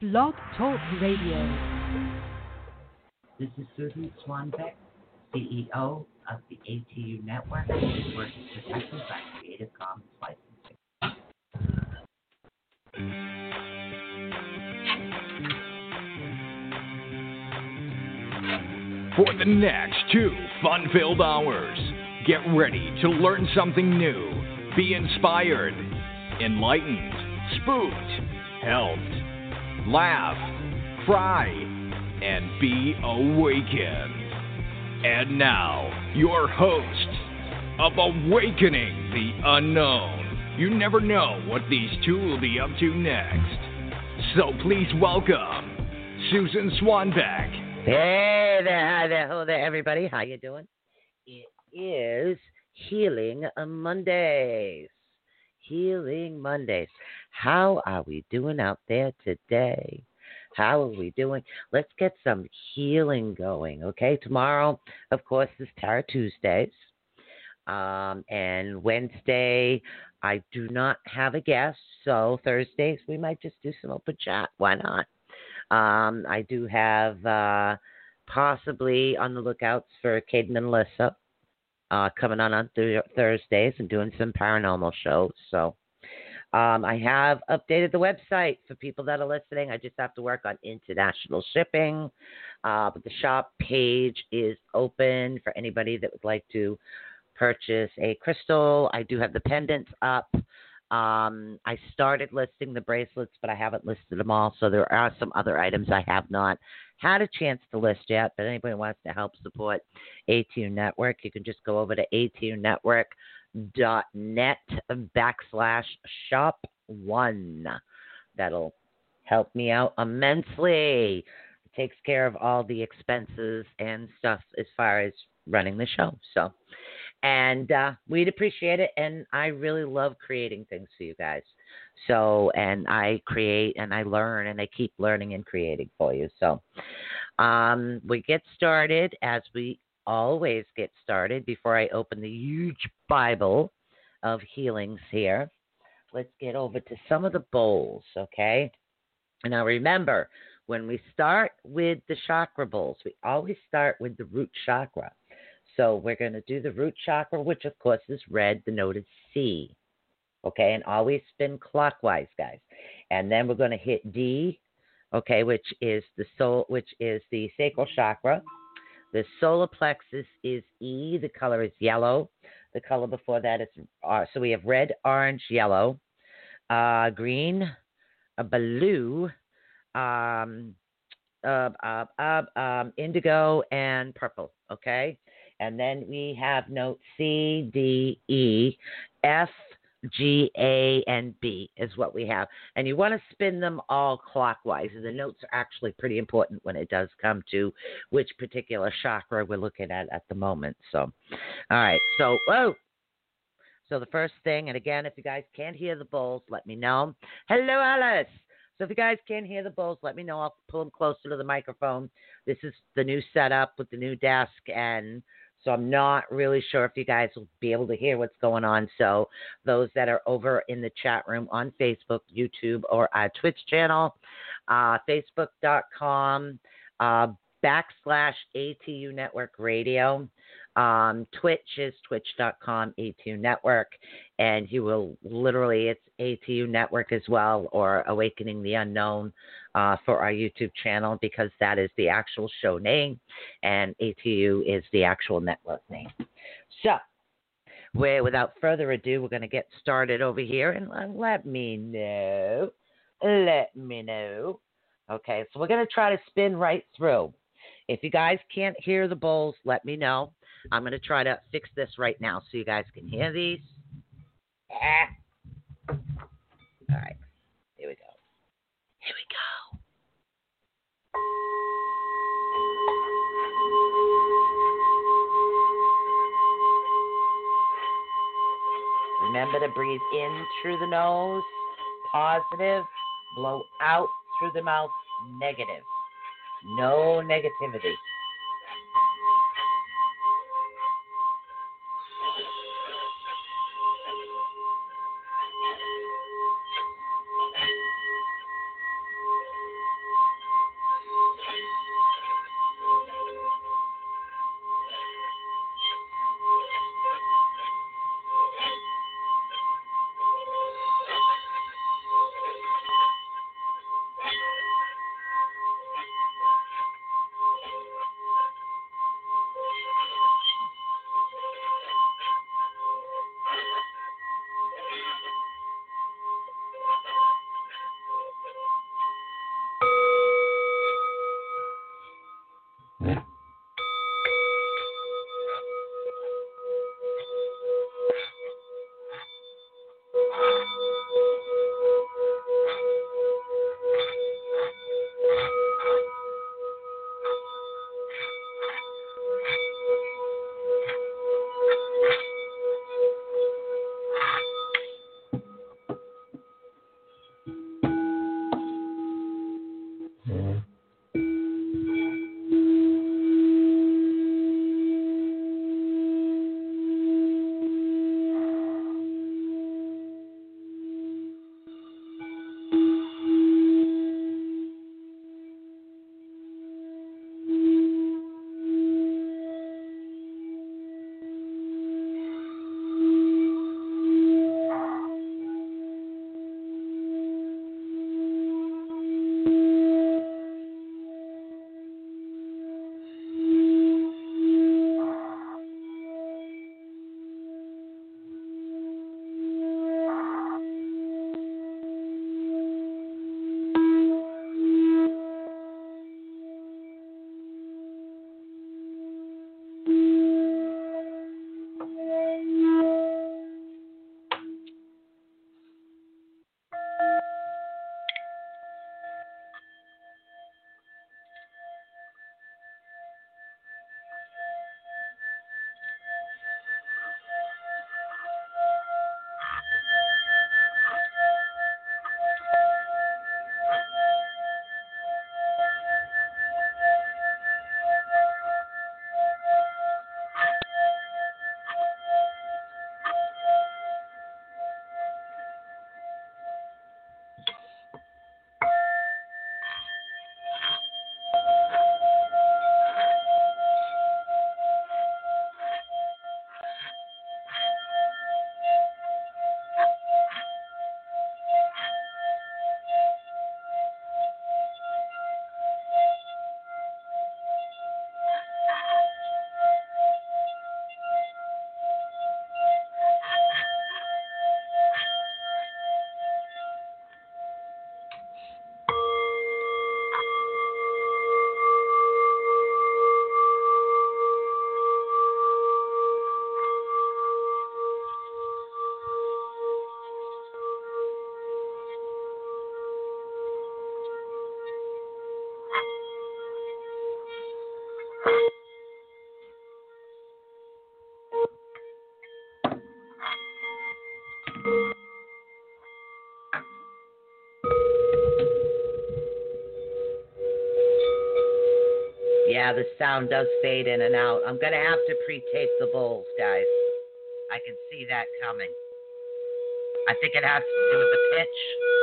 Blog Talk Radio. This is Susan Swanbeck, CEO of the ATU Network, work is protected by Creative Commons licensing. For the next two fun filled hours, get ready to learn something new, be inspired, enlightened, spooked, helped, laugh, cry, and be awakened. And now, your host of Awakening the Unknown. You never know what these two will be up to next. So please welcome Susan Swanbeck. Hey there, hi there, hello there, everybody. How you doing? It is Healing Mondays. Healing Mondays. How are we doing out there today? How are we doing? Let's get some healing going, okay? Tomorrow, of course, is Tarot Tuesdays. Um, and Wednesday, I do not have a guest. So Thursdays, we might just do some open chat. Why not? Um, I do have uh, possibly on the lookouts for Caden and Alyssa uh, coming on on th- Thursdays and doing some paranormal shows. So um, I have updated the website for people that are listening. I just have to work on international shipping. Uh, but the shop page is open for anybody that would like to purchase a crystal. I do have the pendants up. Um, I started listing the bracelets, but I haven't listed them all. So there are some other items I have not had a chance to list yet. But anybody wants to help support ATU Network, you can just go over to ATUNetwork.net backslash shop one. That'll help me out immensely. It takes care of all the expenses and stuff as far as running the show. So and uh, we'd appreciate it. And I really love creating things for you guys. So, and I create and I learn and I keep learning and creating for you. So, um, we get started as we always get started before I open the huge Bible of healings here. Let's get over to some of the bowls, okay? Now, remember, when we start with the chakra bowls, we always start with the root chakra. So we're going to do the root chakra, which of course is red. The note is C. Okay, and always spin clockwise, guys. And then we're going to hit D, okay, which is the soul, which is the sacral chakra. The solar plexus is E. The color is yellow. The color before that is uh, so we have red, orange, yellow, uh, green, blue, um, um, indigo, and purple. Okay. And then we have note C, D, E, F, G, A, and B is what we have. And you want to spin them all clockwise. And the notes are actually pretty important when it does come to which particular chakra we're looking at at the moment. So, all right. So, whoa. So the first thing, and again, if you guys can't hear the bowls, let me know. Hello, Alice. So if you guys can't hear the bowls, let me know. I'll pull them closer to the microphone. This is the new setup with the new desk and so I'm not really sure if you guys will be able to hear what's going on. So those that are over in the chat room on Facebook, YouTube, or our Twitch channel, uh, facebook.com uh, backslash ATU Network Radio. Um, Twitch is twitch.com ATU Network, and you will literally, it's ATU Network as well, or Awakening the Unknown uh, for our YouTube channel because that is the actual show name, and ATU is the actual network name. So, without further ado, we're going to get started over here, and uh, let me know. Let me know. Okay, so we're going to try to spin right through. If you guys can't hear the bowls, let me know. I'm going to try to fix this right now so you guys can hear these. Ah. All right. Remember to breathe in through the nose, positive, blow out through the mouth, negative. No negativity. Yeah, the sound does fade in and out. I'm going to have to pre tape the bowls, guys. I can see that coming. I think it has to do with the pitch.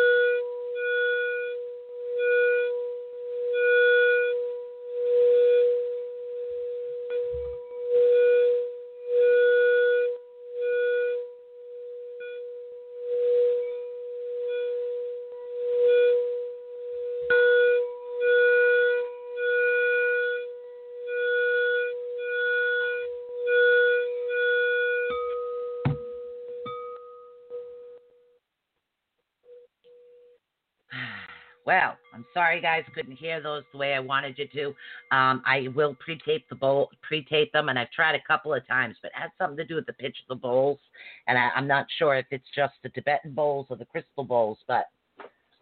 Sorry, guys, couldn't hear those the way I wanted you to. Um, I will pre-tape the bowl, pre-tape them, and I've tried a couple of times, but it has something to do with the pitch of the bowls, and I, I'm not sure if it's just the Tibetan bowls or the crystal bowls, but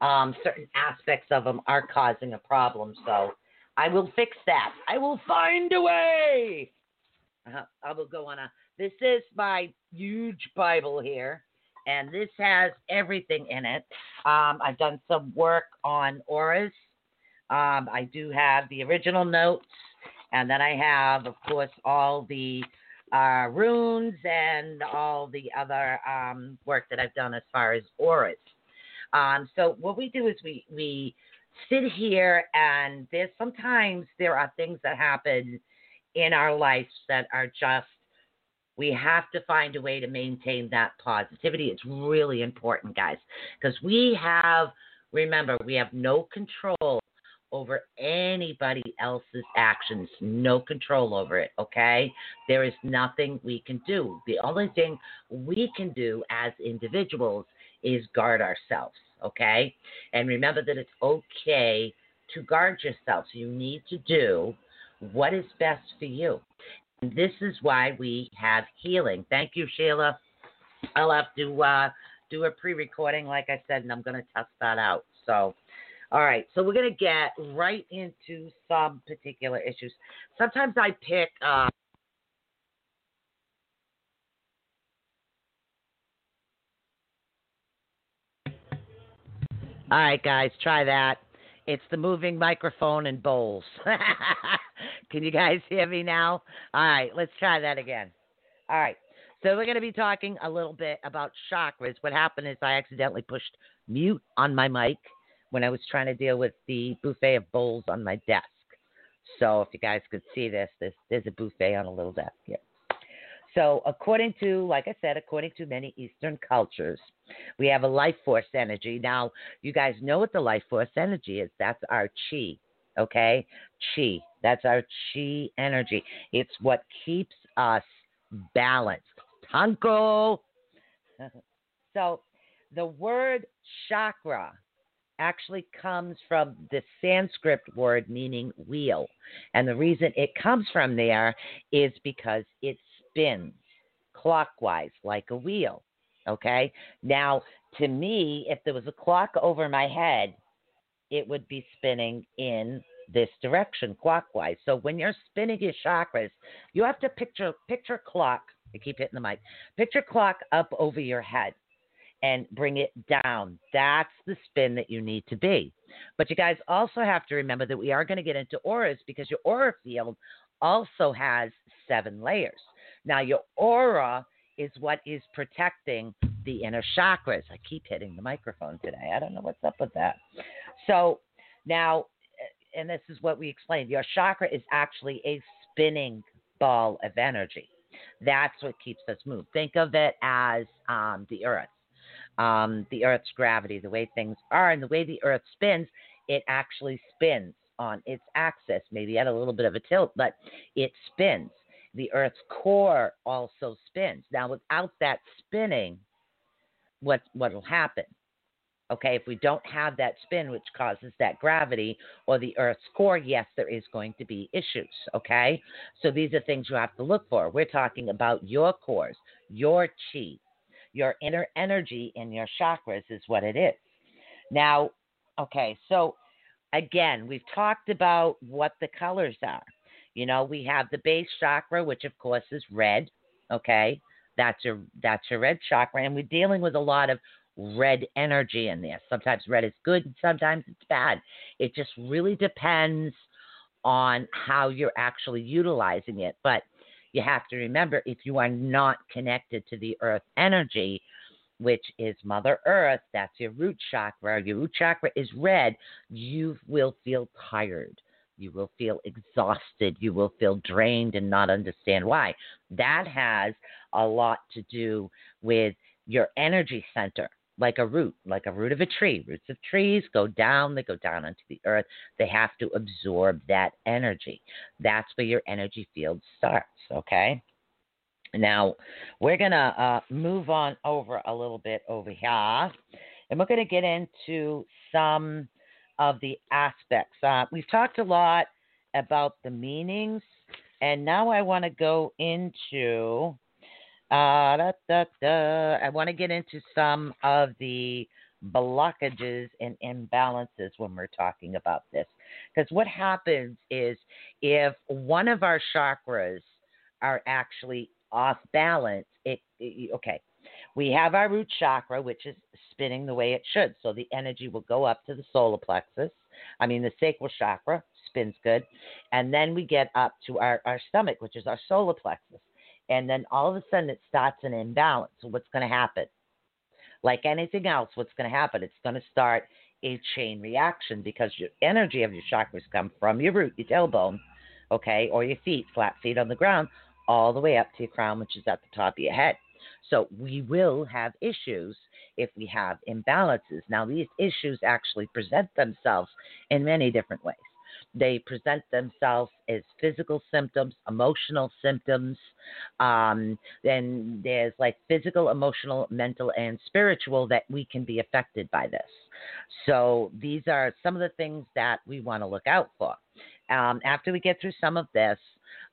um, certain aspects of them are causing a problem. So I will fix that. I will find a way. Uh, I will go on a. This is my huge Bible here and this has everything in it. Um, I've done some work on auras. Um, I do have the original notes, and then I have, of course, all the uh, runes and all the other um, work that I've done as far as auras. Um, so what we do is we we sit here, and there's sometimes there are things that happen in our lives that are just we have to find a way to maintain that positivity. It's really important, guys, because we have, remember, we have no control over anybody else's actions, no control over it, okay? There is nothing we can do. The only thing we can do as individuals is guard ourselves, okay? And remember that it's okay to guard yourself. You need to do what is best for you. This is why we have healing. Thank you, Sheila. I'll have to uh, do a pre recording, like I said, and I'm going to test that out. So, all right, so we're going to get right into some particular issues. Sometimes I pick. Uh, all right, guys, try that. It's the moving microphone and bowls. Can you guys hear me now? All right, let's try that again. All right. So we're going to be talking a little bit about chakras. What happened is I accidentally pushed mute on my mic when I was trying to deal with the buffet of bowls on my desk. So if you guys could see this, this there's a buffet on a little desk here. So, according to, like I said, according to many Eastern cultures, we have a life force energy. Now, you guys know what the life force energy is. That's our chi, okay? Chi. That's our chi energy. It's what keeps us balanced. Tanko. so, the word chakra actually comes from the Sanskrit word meaning wheel. And the reason it comes from there is because it spins clockwise like a wheel. Okay. Now, to me, if there was a clock over my head, it would be spinning in this direction clockwise. So when you're spinning your chakras, you have to picture picture clock. I keep hitting the mic. Picture clock up over your head and bring it down. That's the spin that you need to be. But you guys also have to remember that we are going to get into auras because your aura field also has seven layers. Now, your aura is what is protecting the inner chakras. I keep hitting the microphone today. I don't know what's up with that. So now, and this is what we explained your chakra is actually a spinning ball of energy. That's what keeps us moved. Think of it as um, the earth, um, the earth's gravity, the way things are, and the way the earth spins, it actually spins on its axis, maybe at a little bit of a tilt, but it spins the Earth's core also spins. Now, without that spinning, what what'll happen? Okay, if we don't have that spin, which causes that gravity or the Earth's core, yes, there is going to be issues. Okay, so these are things you have to look for. We're talking about your cores, your chi, your inner energy in your chakras is what it is. Now, okay, so again, we've talked about what the colors are. You know, we have the base chakra, which of course is red. Okay, that's your that's your red chakra, and we're dealing with a lot of red energy in there. Sometimes red is good, and sometimes it's bad. It just really depends on how you're actually utilizing it. But you have to remember if you are not connected to the earth energy, which is Mother Earth, that's your root chakra. Your root chakra is red, you will feel tired. You will feel exhausted. You will feel drained and not understand why. That has a lot to do with your energy center like a root, like a root of a tree. Roots of trees go down, they go down into the earth. They have to absorb that energy. That's where your energy field starts, okay? Now, we're going to uh, move on over a little bit over here, and we're going to get into some of the aspects. Uh, we've talked a lot about the meanings, and now I want to go into uh, da, da, da. I want to get into some of the blockages and imbalances when we're talking about this. Because what happens is if one of our chakras are actually off balance, it, it, okay. We have our root chakra, which is spinning the way it should. So the energy will go up to the solar plexus. I mean, the sacral chakra spins good. And then we get up to our, our stomach, which is our solar plexus and then all of a sudden it starts an imbalance. So what's going to happen? Like anything else, what's going to happen? It's going to start a chain reaction because your energy of your chakras come from your root, your tailbone, okay, or your feet, flat feet on the ground, all the way up to your crown, which is at the top of your head. So we will have issues if we have imbalances. Now, these issues actually present themselves in many different ways. They present themselves as physical symptoms, emotional symptoms. Um, then there's like physical, emotional, mental, and spiritual that we can be affected by this. So these are some of the things that we want to look out for. Um, after we get through some of this,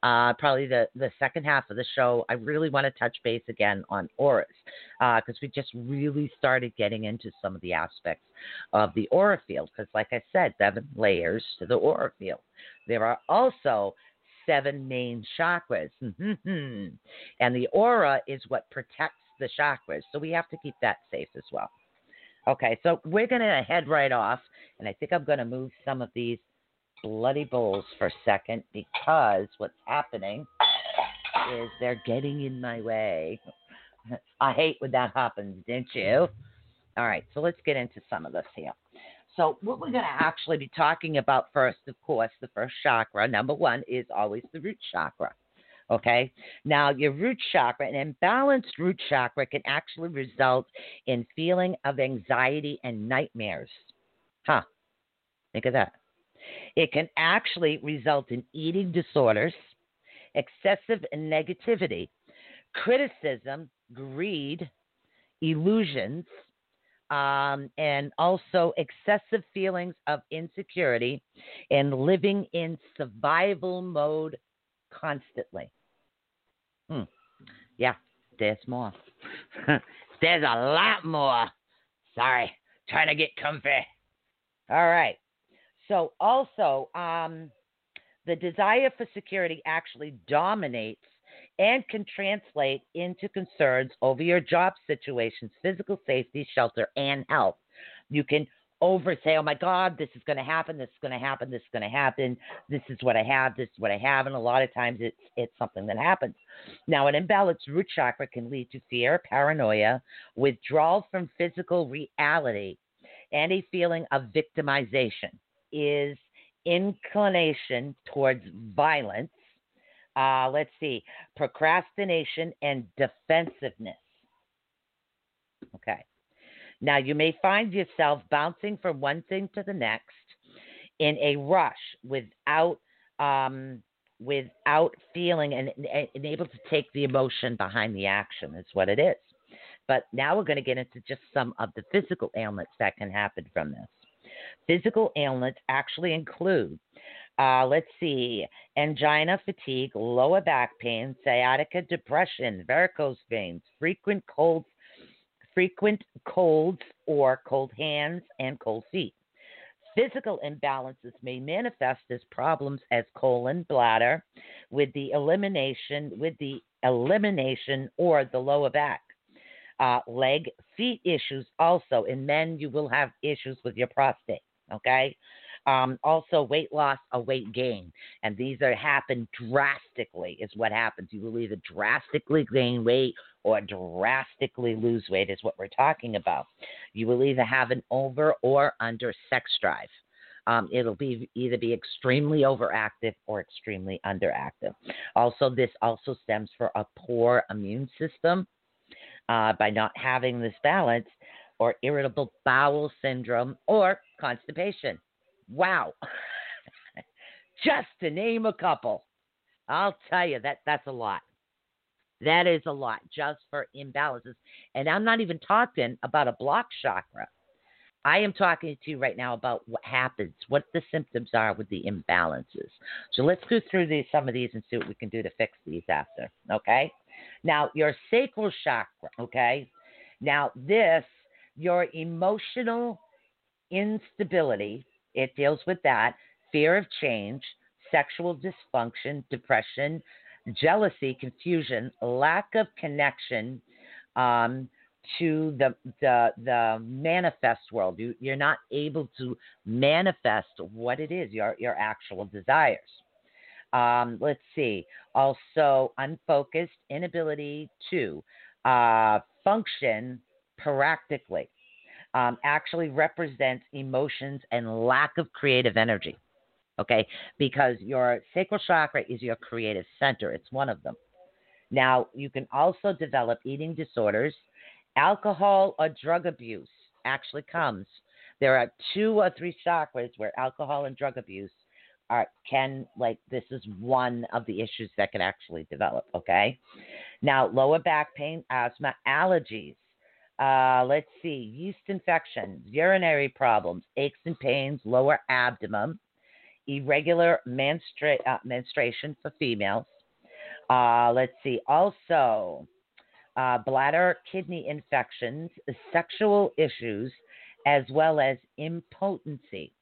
uh, probably the, the second half of the show, I really want to touch base again on auras because uh, we just really started getting into some of the aspects of the aura field. Because, like I said, seven layers to the aura field. There are also seven main chakras. and the aura is what protects the chakras. So we have to keep that safe as well. Okay, so we're going to head right off, and I think I'm going to move some of these bloody bulls for a second because what's happening is they're getting in my way. I hate when that happens, didn't you? All right, so let's get into some of this here. So, what we're going to actually be talking about first, of course, the first chakra, number one, is always the root chakra. Okay, now your root chakra, an imbalanced root chakra can actually result in feeling of anxiety and nightmares. Huh, think of that. It can actually result in eating disorders, excessive negativity, criticism, greed, illusions, um, and also excessive feelings of insecurity and living in survival mode constantly. Hmm. Yeah, there's more. there's a lot more. Sorry, trying to get comfy. All right. So, also, um, the desire for security actually dominates and can translate into concerns over your job situations, physical safety, shelter, and health. You can over say, oh my God, this is going to happen, this is going to happen, this is going to happen, this is what I have, this is what I have. And a lot of times it's, it's something that happens. Now, an imbalanced root chakra can lead to fear, paranoia, withdrawal from physical reality, and a feeling of victimization is inclination towards violence. Uh, let's see, procrastination and defensiveness. Okay. Now, you may find yourself bouncing from one thing to the next in a rush without um, without feeling and, and able to take the emotion behind the action is what it is. But now we're going to get into just some of the physical ailments that can happen from this. Physical ailments actually include, uh, let's see, angina, fatigue, lower back pain, sciatica, depression, varicose veins, frequent colds, frequent colds or cold hands and cold feet. Physical imbalances may manifest as problems as colon, bladder, with the elimination with the elimination or the lower back uh, leg, feet issues also. In men, you will have issues with your prostate. Okay. Um, also, weight loss a weight gain, and these are happen drastically. Is what happens. You will either drastically gain weight or drastically lose weight. Is what we're talking about. You will either have an over or under sex drive. Um, it'll be either be extremely overactive or extremely underactive. Also, this also stems for a poor immune system uh, by not having this balance, or irritable bowel syndrome, or constipation. Wow. Just to name a couple. I'll tell you that that's a lot. That is a lot just for imbalances. And I'm not even talking about a block chakra. I am talking to you right now about what happens, what the symptoms are with the imbalances. So let's go through these, some of these and see what we can do to fix these after. Okay? Now, your sacral chakra, okay? Now, this, your emotional instability, it deals with that, fear of change, sexual dysfunction, depression, jealousy, confusion, lack of connection, um, to the the the manifest world. You you're not able to manifest what it is, your your actual desires. Um, let's see. Also, unfocused, inability to uh, function practically, um, actually represents emotions and lack of creative energy. Okay, because your sacral chakra is your creative center. It's one of them. Now, you can also develop eating disorders, alcohol or drug abuse actually comes. There are two or three chakras where alcohol and drug abuse are can like this is one of the issues that can actually develop. Okay, now lower back pain, asthma, allergies. Uh, let's see, yeast infections, urinary problems, aches and pains, lower abdomen, irregular uh, menstruation for females. Uh, let's see, also uh, bladder, kidney infections, sexual issues, as well as impotency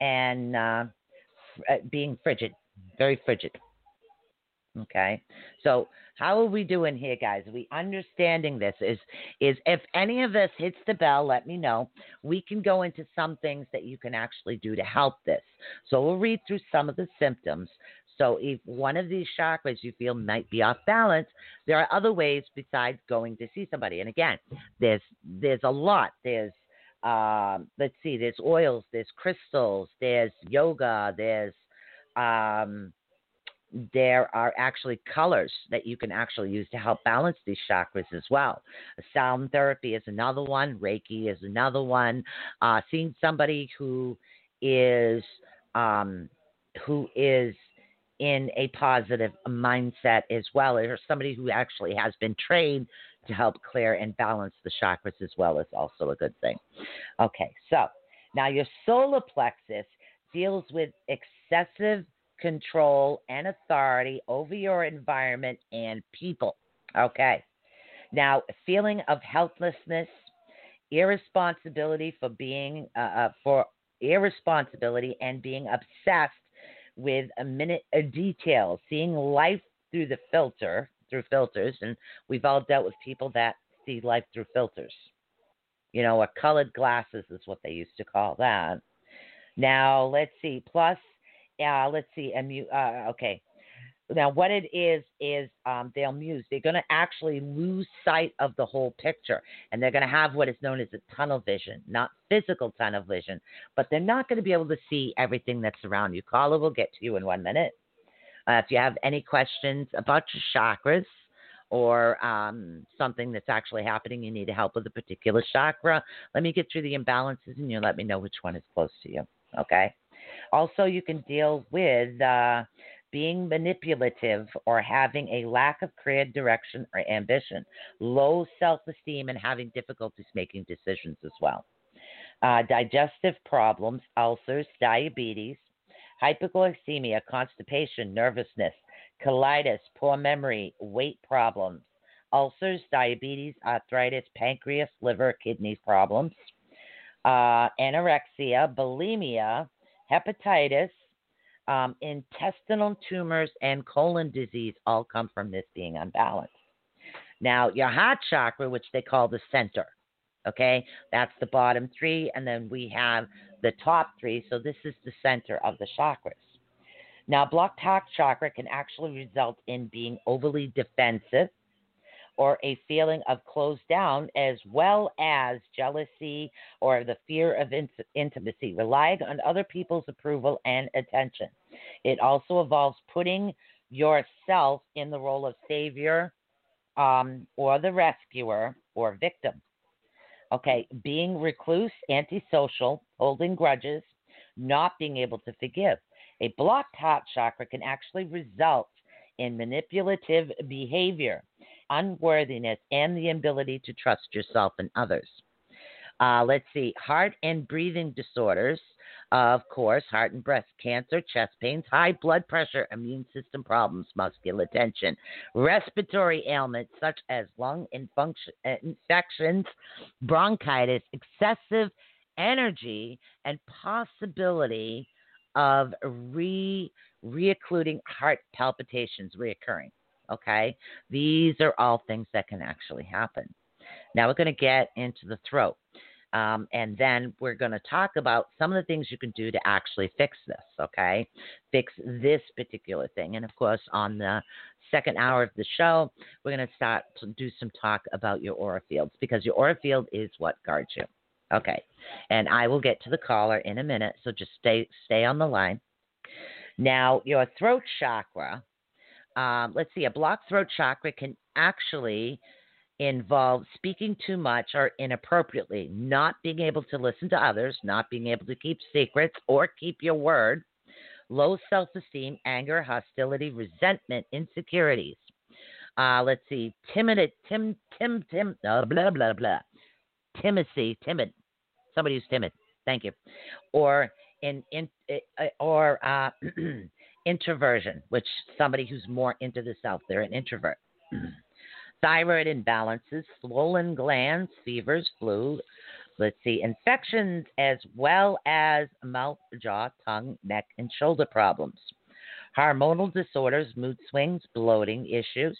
and uh, uh, being frigid, very frigid. Okay, so how are we doing here, guys? Are we understanding this? Is is if any of this hits the bell, let me know. We can go into some things that you can actually do to help this. So we'll read through some of the symptoms so if one of these chakras you feel might be off balance, there are other ways besides going to see somebody. And again, there's there's a lot. There's um, let's see, there's oils, there's crystals, there's yoga, there's um, there are actually colors that you can actually use to help balance these chakras as well. Sound therapy is another one. Reiki is another one. Uh, seeing somebody who is um, who is in a positive mindset as well, or somebody who actually has been trained to help clear and balance the chakras as well is also a good thing. Okay, so now your solar plexus deals with excessive control and authority over your environment and people. Okay, now feeling of helplessness, irresponsibility for being uh, uh for irresponsibility and being obsessed with a minute a detail, seeing life through the filter, through filters, and we've all dealt with people that see life through filters. You know, a colored glasses is what they used to call that. Now let's see. Plus, uh, let's see. Uh, okay, now, what it is is um, they'll muse. They're going to actually lose sight of the whole picture, and they're going to have what is known as a tunnel vision, not physical tunnel vision, but they're not going to be able to see everything that's around you. Caller will get to you in one minute. Uh, if you have any questions about your chakras or um, something that's actually happening, you need help with a particular chakra, let me get through the imbalances and you let me know which one is close to you. Okay. Also, you can deal with uh, being manipulative or having a lack of clear direction or ambition, low self esteem, and having difficulties making decisions as well. Uh, digestive problems, ulcers, diabetes, hypoglycemia, constipation, nervousness, colitis, poor memory, weight problems, ulcers, diabetes, arthritis, pancreas, liver, kidney problems, uh, anorexia, bulimia, hepatitis, um, intestinal tumors and colon disease all come from this being unbalanced. Now, your heart chakra, which they call the center, Okay, that's the bottom three, and then we have the top three. So this is the center of the chakras. Now, blocked heart chakra can actually result in being overly defensive or a feeling of closed down, as well as jealousy or the fear of in- intimacy, relying on other people's approval and attention. It also involves putting yourself in the role of savior um, or the rescuer or victim. Okay, being recluse, antisocial, holding grudges, not being able to forgive. A blocked heart chakra can actually result in manipulative behavior, unworthiness, and the ability to trust yourself and others. Uh, let's see, heart and breathing disorders, of course, heart and breast cancer, chest pains, high blood pressure, immune system problems, muscular tension, respiratory ailments such as lung infections, bronchitis, excessive energy, and possibility of re reoccluding heart palpitations reoccurring. Okay, these are all things that can actually happen. Now we're going to get into the throat. Um, and then we're going to talk about some of the things you can do to actually fix this, okay? Fix this particular thing. And of course, on the second hour of the show, we're going to start to do some talk about your aura fields because your aura field is what guards you. Okay. And I will get to the caller in a minute, so just stay stay on the line. Now, your throat chakra, um, let's see, a blocked throat chakra can actually involve speaking too much or inappropriately, not being able to listen to others, not being able to keep secrets or keep your word, low self esteem, anger, hostility, resentment, insecurities. Uh, let's see, timid, tim, tim, tim, uh, blah, blah, blah. Timidity, timid, somebody who's timid. Thank you. Or in, in uh, or uh, introversion, which somebody who's more into the self, they're an introvert. Thyroid imbalances, swollen glands, fevers, flu. Let's see, infections as well as mouth, jaw, tongue, neck, and shoulder problems. Hormonal disorders, mood swings, bloating issues.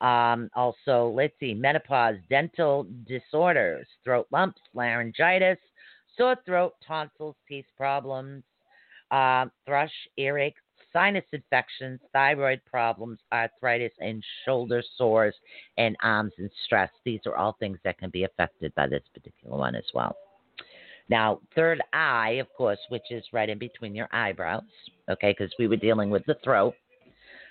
Um, also, let's see, menopause, dental disorders, throat lumps, laryngitis, sore throat, tonsils, teeth problems, uh, thrush, earache, sinus infections, thyroid problems, arthritis, and shoulder sores, and arms and stress. These are all things that can be affected by this particular one as well. Now, third eye, of course, which is right in between your eyebrows, okay, because we were dealing with the throat.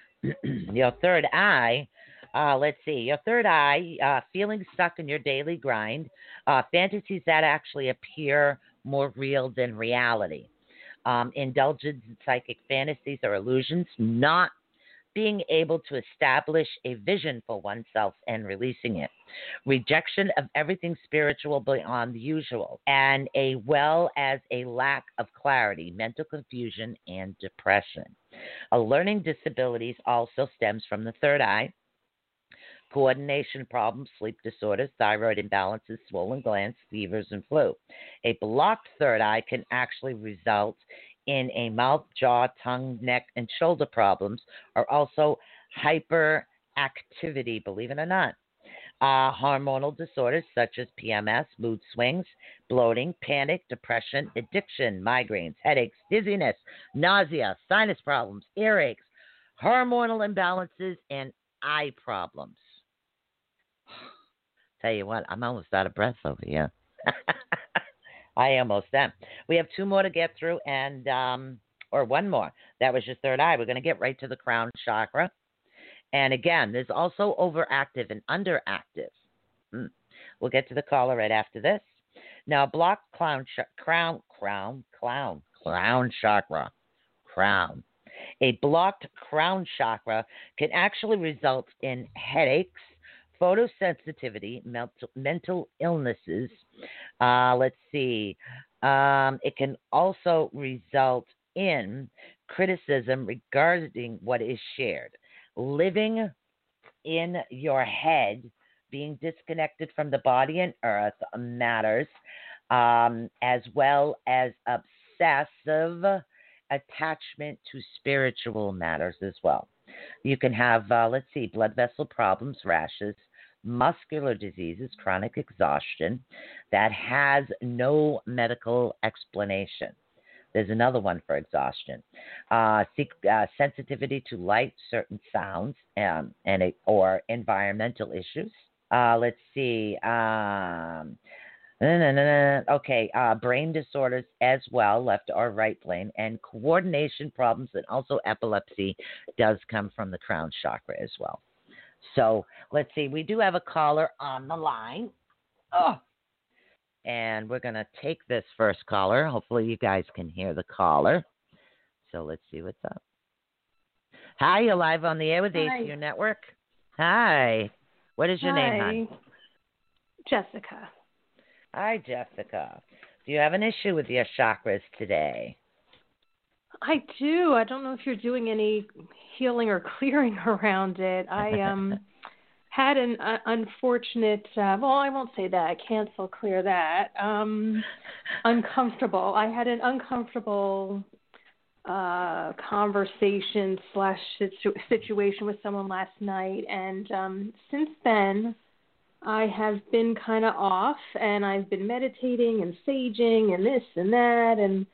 your third eye uh, let's see. Your third eye, uh, feeling stuck in your daily grind, uh, fantasies that actually appear more real than reality. Um, indulgence in psychic fantasies or illusions, not being able to establish a vision for oneself and releasing it, rejection of everything spiritual beyond the usual, and a well as a lack of clarity, mental confusion, and depression. A learning disabilities also stems from the third eye coordination problems, sleep disorders, thyroid imbalances, swollen glands, fevers, and flu. A blocked third eye can actually result in a mouth, jaw, tongue, neck, and shoulder problems, or also hyperactivity, believe it or not. Uh, hormonal disorders such as PMS, mood swings, bloating, panic, depression, addiction, migraines, headaches, dizziness, nausea, sinus problems, earaches, hormonal imbalances, and eye problems. Tell you what, I'm almost out of breath over here. I almost am. We have two more to get through, and um, or one more. That was your third eye. We're going to get right to the crown chakra. And again, there's also overactive and underactive. Hmm. We'll get to the caller right after this. Now, block clown sh- crown crown clown crown chakra crown. A blocked crown chakra can actually result in headaches, photosensitivity, mental, illnesses. Uh, let's see. Um, it can also result in criticism regarding what is shared. Living in your head, being disconnected from the body and earth matters, um, as well as obsessive attachment to spiritual matters as well. You can have, uh, let's see, blood vessel problems, rashes, muscular diseases, chronic exhaustion, that has no medical explanation. There's another one for exhaustion. Uh, uh, sensitivity to light, certain sounds, um, and it, or environmental issues. Uh, let's see. Um, Okay, uh, brain disorders as well, left or right brain, and coordination problems, and also epilepsy does come from the crown chakra as well. So let's see, we do have a caller on the line. Oh, and we're going to take this first caller. Hopefully, you guys can hear the caller. So let's see what's up. Hi, you're live on the air with Hi. ATU Network. Hi. What is your Hi. name, hon? Jessica. Hi, Jessica. Do you have an issue with your chakras today? I do. I don't know if you're doing any healing or clearing around it. I um had an uh, unfortunate uh, well, I won't say that. Cancel clear that. Um uncomfortable. I had an uncomfortable uh conversation slash situ- situation with someone last night and um since then I have been kind of off and I've been meditating and saging and this and that and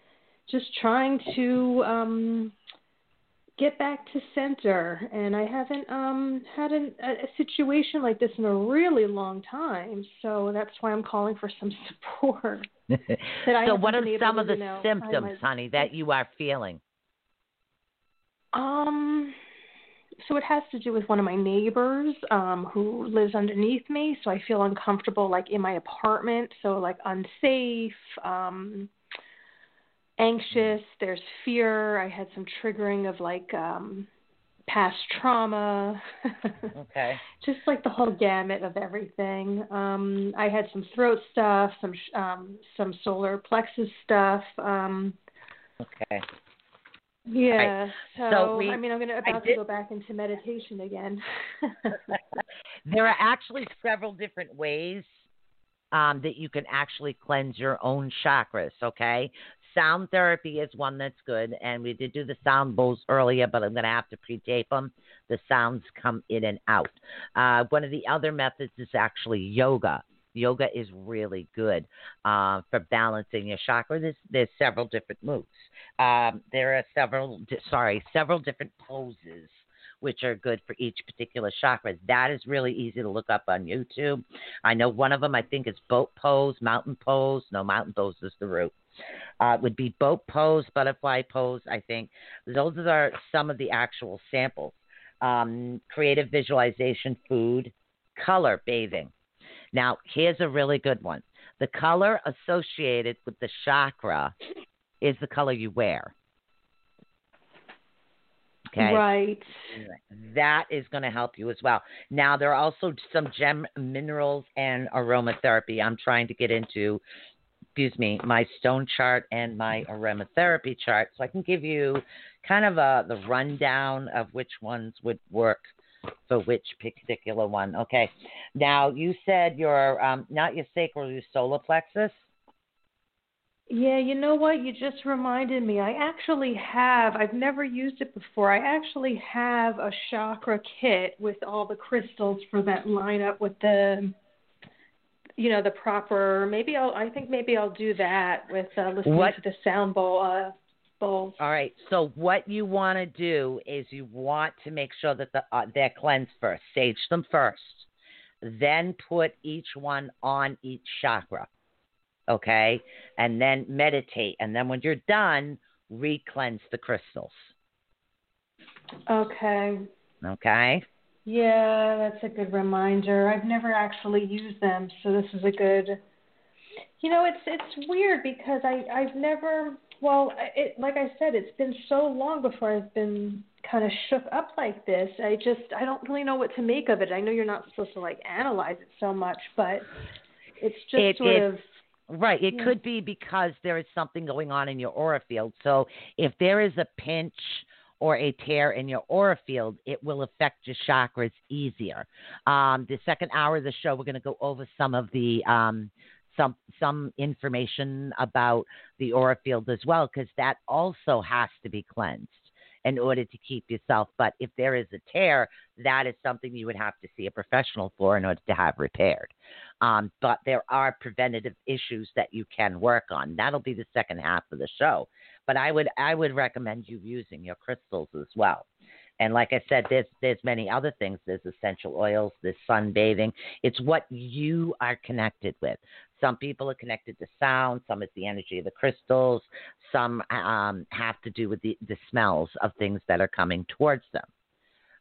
just trying to um get back to center and I haven't um had an, a, situation like this in a really long time so that's why I'm calling for some support. So, what are some of the know, symptoms, my- honey, that you are feeling? Um, so it has to do with one of my neighbors um, who lives underneath me. So I feel uncomfortable, like in my apartment. So like unsafe, um, anxious. There's fear. I had some triggering of like um, past trauma. Okay. Just like the whole gamut of everything. Um, I had some throat stuff, some sh- um, some solar plexus stuff. Um, Okay. yeah. So, So we- I mean, I'm gonna about did- to go back into meditation again. there are actually several different ways um, that you can actually cleanse your own chakras, okay? Sound therapy is one that's good, and we did do the sound bowls earlier, but I'm going to have to pre tape them. The sounds come in and out. Uh, one of the other methods is actually yoga. Yoga is really good uh, for balancing your chakra. There's, there's several different moves. Um, there are several, sorry, several different poses which are good for each particular chakra. That is really easy to look up on YouTube. I know one of them, I think, is boat pose, mountain pose. No, mountain pose is the root. Uh, it would be boat pose, butterfly pose, I think. Those are some of the actual samples. Um, creative visualization, food, color bathing. Now, here's a really good one. The color associated with the chakra is the color you wear. Okay. Right. That is going to help you as well. Now, there are also some gem minerals and aromatherapy. I'm trying to get into, excuse me, my stone chart and my aromatherapy chart, so I can give you kind of a the rundown of which ones would work for which particular one. Okay. Now, you said your um, not your sacral, your solar plexus. Yeah, you know what? You just reminded me. I actually have, I've never used it before. I actually have a chakra kit with all the crystals for that line up with the, you know, the proper. Maybe I'll, I think maybe I'll do that with uh, listening What- to the sound bowl, uh, bowls. All right. So what you want to do is you want to make sure that the, uh, they're cleansed first. Sage them first, then put each one on each chakra. Okay, and then meditate, and then when you're done, re-cleanse the crystals. Okay. Okay. Yeah, that's a good reminder. I've never actually used them, so this is a good. You know, it's it's weird because I I've never well, it like I said, it's been so long before I've been kind of shook up like this. I just I don't really know what to make of it. I know you're not supposed to like analyze it so much, but it's just It- sort it- of Right. It Yeah. could be because there is something going on in your aura field. So if there is a pinch or a tear in your aura field, it will affect your chakras easier. Um, the second hour of the show, we're going to go over some of the um, some some information about the aura field as well, because that also has to be cleansed. in order to keep yourself. But if there is a tear, that is something you would have to see a professional for in order to have repaired. Um, but there are preventative issues that you can work on. That'll be the second half of the show. But I would I would recommend you using your crystals as well. And like I said, there's there's many other things. There's essential oils. There's sunbathing. It's what you are connected with. Some people are connected to sound. Some is the energy of the crystals. Some um, have to do with the, the smells of things that are coming towards them.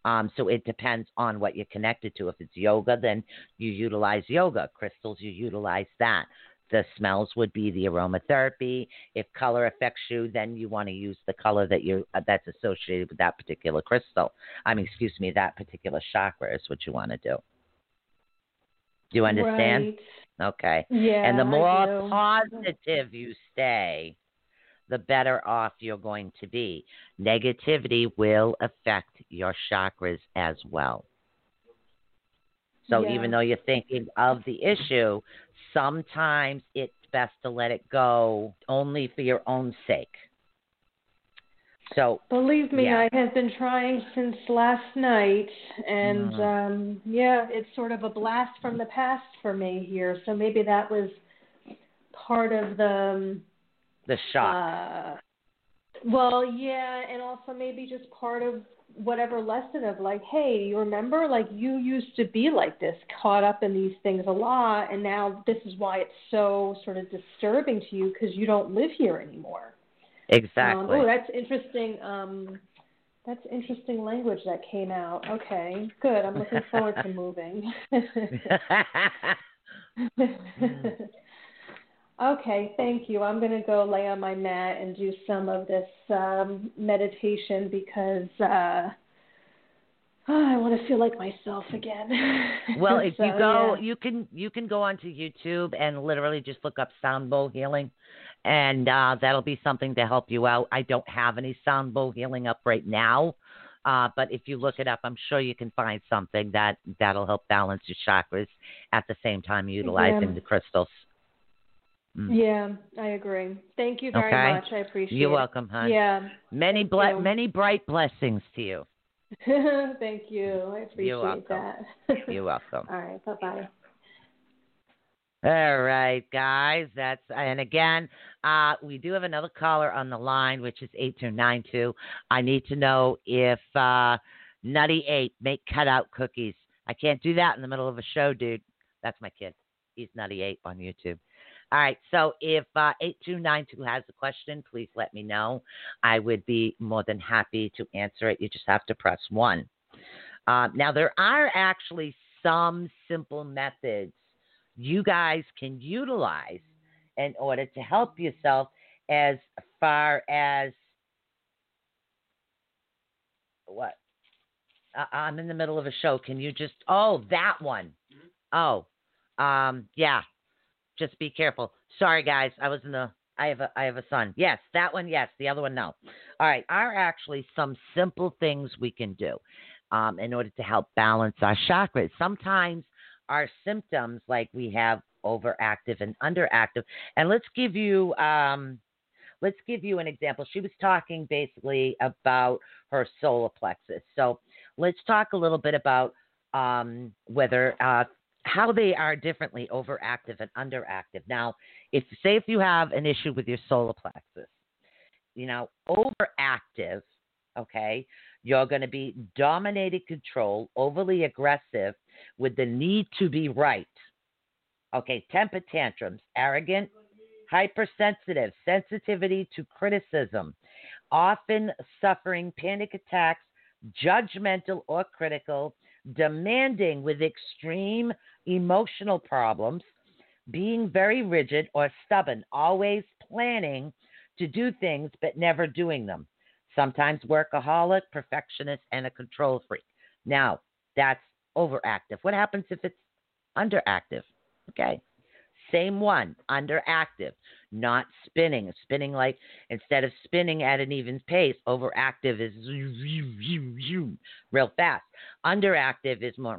Um, so it depends on what you're connected to. If it's yoga, then you utilize yoga. Crystals, you utilize that. The smells would be the aromatherapy. If color affects you, then you want to use the color that you uh, that's associated with that particular crystal. I mean, excuse me, that particular chakra is what you want to do. Do you understand? Right. Okay. Yeah. and the more positive you stay, the better off you're going to be. Negativity will affect your chakras as well. So Yeah. even though you're thinking of the issue, sometimes it's best to let it go only for your own sake. So Believe me, Yeah. I have been trying since last night, and Mhm. um, yeah, it's sort of a blast from the past for me here. So maybe that was part of the. um, the shock. Uh, well, yeah, and also maybe just part of whatever lesson of like, hey, you remember, like you used to be like this, caught up in these things a lot, and now this is why it's so sort of disturbing to you because you don't live here anymore. exactly. Um, oh, that's interesting. Um, that's interesting language that came out. Okay, good. I'm looking forward to moving. okay, thank you. I'm going to go lay on my mat and do some of this um, meditation because uh, I want to feel like myself again. well, if you go, yeah. you can you can go onto YouTube and literally just look up sound bowl healing, and uh, that'll be something to help you out. I don't have any sound bowl healing up right now, uh, but if you look it up, I'm sure you can find something that that'll help balance your chakras at the same time utilizing Yeah. the crystals. Mm. Yeah, I agree. Thank you very Okay. much. I appreciate it. You're it. welcome, hon. Yeah. Many ble- many bright blessings to you. Thank you. I appreciate You're welcome. that. You're welcome. All right. Bye bye. All right, guys. That's and again, uh, we do have another caller on the line, which is eight two nine two. I need to know if uh, Nutty Eight make cutout cookies. I can't do that in the middle of a show, dude. That's my kid. He's Nutty Eight on YouTube. All right. So if uh, eight two nine two has a question, please let me know. I would be more than happy to answer it. You just have to press one. Uh, now there are actually some simple methods you guys can utilize in order to help yourself as far as what I- I'm in the middle of a show. Can you just oh that one? Oh, um, yeah. Just be careful. Sorry, guys. I was in the. I have a. I have a son. Yes, that one. Yes, the other one. No. All right. Are actually some simple things we can do um, in order to help balance our chakras. Sometimes our symptoms, like we have overactive and underactive, and let's give you. Um, let's give you an example. She was talking basically about her solar plexus. So let's talk a little bit about um, whether uh, how they are differently overactive and underactive. Now, if say if you have an issue with your solar plexus, you know, overactive, okay, you're going to be dominated control, overly aggressive with the need to be right. Okay, temper tantrums, arrogant, hypersensitive, sensitivity to criticism, often suffering panic attacks, judgmental or critical, demanding with extreme emotional problems, being very rigid or stubborn, always planning to do things but never doing them. Sometimes workaholic, perfectionist, and a control freak. Now, that's overactive. What happens if it's underactive? Okay. Same one, underactive, not spinning. Spinning like instead of spinning at an even pace, overactive is real fast. Underactive is more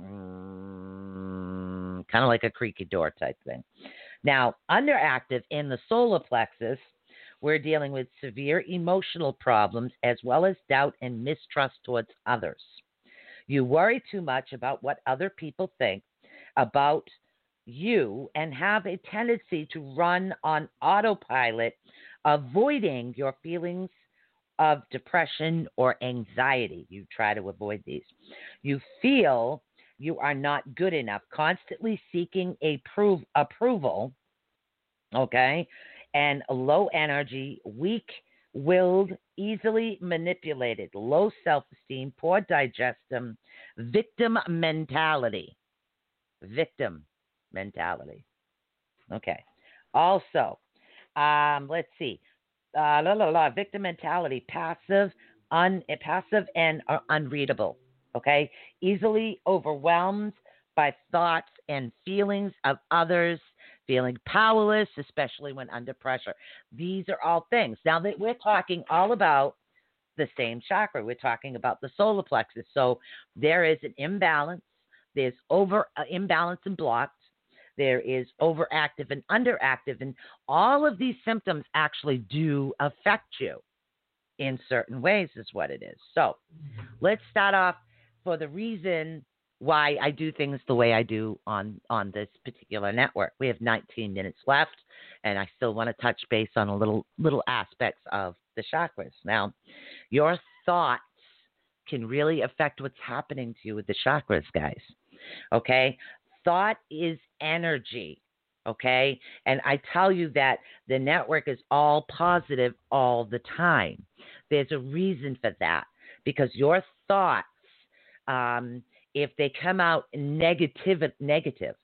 kind of like a creaky door type thing. Now, underactive in the solar plexus we're dealing with severe emotional problems as well as doubt and mistrust towards others. You worry too much about what other people think about you and have a tendency to run on autopilot, avoiding your feelings of depression or anxiety. You try to avoid these. You feel you are not good enough, constantly seeking a approval, okay, and low energy, weak willed, easily manipulated, low self esteem, poor digestion, victim mentality. Victim mentality. Okay. Also, um, let's see. Uh, la, la, la, victim mentality, passive, un, passive and uh, unreadable. Okay. Easily overwhelmed by thoughts and feelings of others, feeling powerless, especially when under pressure. These are all things. Now that we're talking all about the same chakra, we're talking about the solar plexus. So there is an imbalance. There's over uh, imbalance and blocked there is overactive and underactive, and all of these symptoms actually do affect you in certain ways, is what it is. So let's start off for the reason why I do things the way I do on on this particular network. We have 19 minutes left, and I still want to touch base on a little little aspects of the chakras. Now, your thoughts can really affect what's happening to you with the chakras, guys. Okay, thought is energy. Okay. And I tell you that the network is all positive all the time. There's a reason for that because your thoughts, um, if they come out negative, negative,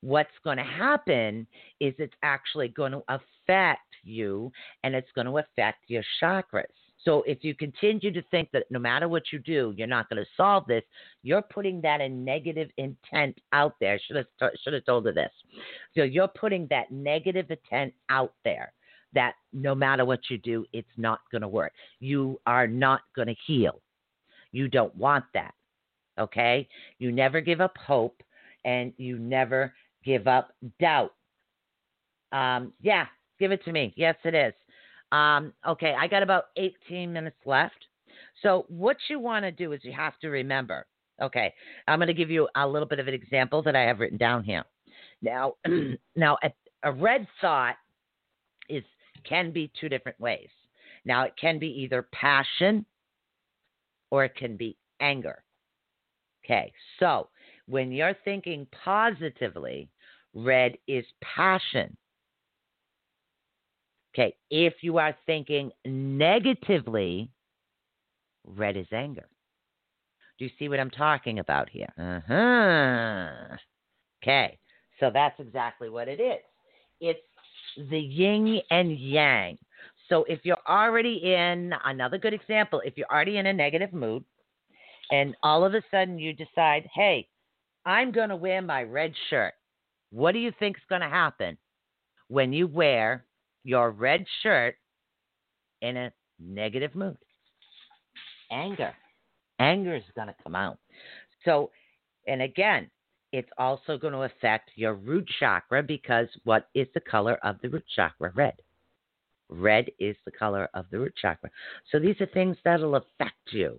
what's going to happen is it's actually going to affect you and it's going to affect your chakras. So if you continue to think that no matter what you do, you're not going to solve this, you're putting that in negative intent out there. Should have should have told her this. So you're putting that negative intent out there that no matter what you do, it's not going to work. You are not going to heal. You don't want that. Okay? You never give up hope and you never give up doubt. Um, yeah, give it to me. Yes, it is. Um, okay, I got about 18 minutes left. So, what you want to do is you have to remember. Okay, I'm going to give you a little bit of an example that I have written down here. Now, now a, a red thought is can be two different ways. Now, it can be either passion or it can be anger. Okay, so when you're thinking positively, red is passion. Okay, if you are thinking negatively, red is anger. Do you see what I'm talking about here? Uh-huh. Okay, so that's exactly what it is. It's the yin and yang. So if you're already in, another good example, if you're already in a negative mood and all of a sudden you decide, hey, I'm going to wear my red shirt, what do you think is going to happen when you wear your red shirt in a negative mood. Anger. Anger is going to come out. So, and again, it's also going to affect your root chakra because what is the color of the root chakra? Red. Red is the color of the root chakra. So these are things that'll affect you.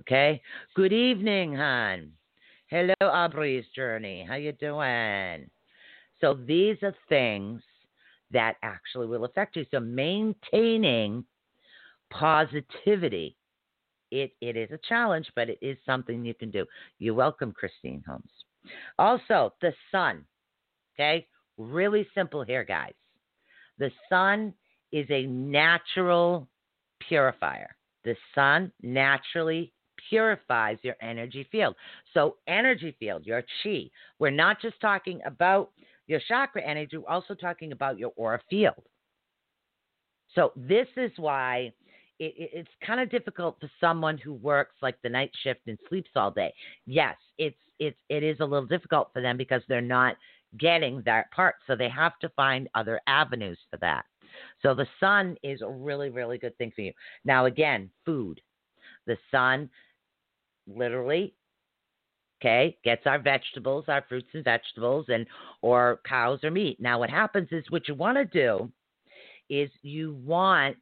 Okay. Good evening, hon. Hello, Aubrey's journey. How you doing? So these are things that actually will affect you. So maintaining positivity, it, it is a challenge, but it is something you can do. You're welcome, Christine Holmes. Also, the sun. Okay, really simple here, guys. The sun is a natural purifier. The sun naturally purifies your energy field. So, energy field, your chi. We're not just talking about your chakra energy, we're also talking about your aura field. So this is why it, it, it's kind of difficult for someone who works like the night shift and sleeps all day. Yes, it's it's it is a little difficult for them because they're not getting that part, so they have to find other avenues for that. So the sun is a really really good thing for you. Now again, food. The sun literally okay, gets our vegetables, our fruits and vegetables, and or cows or meat. Now, what happens is what you want to do is you want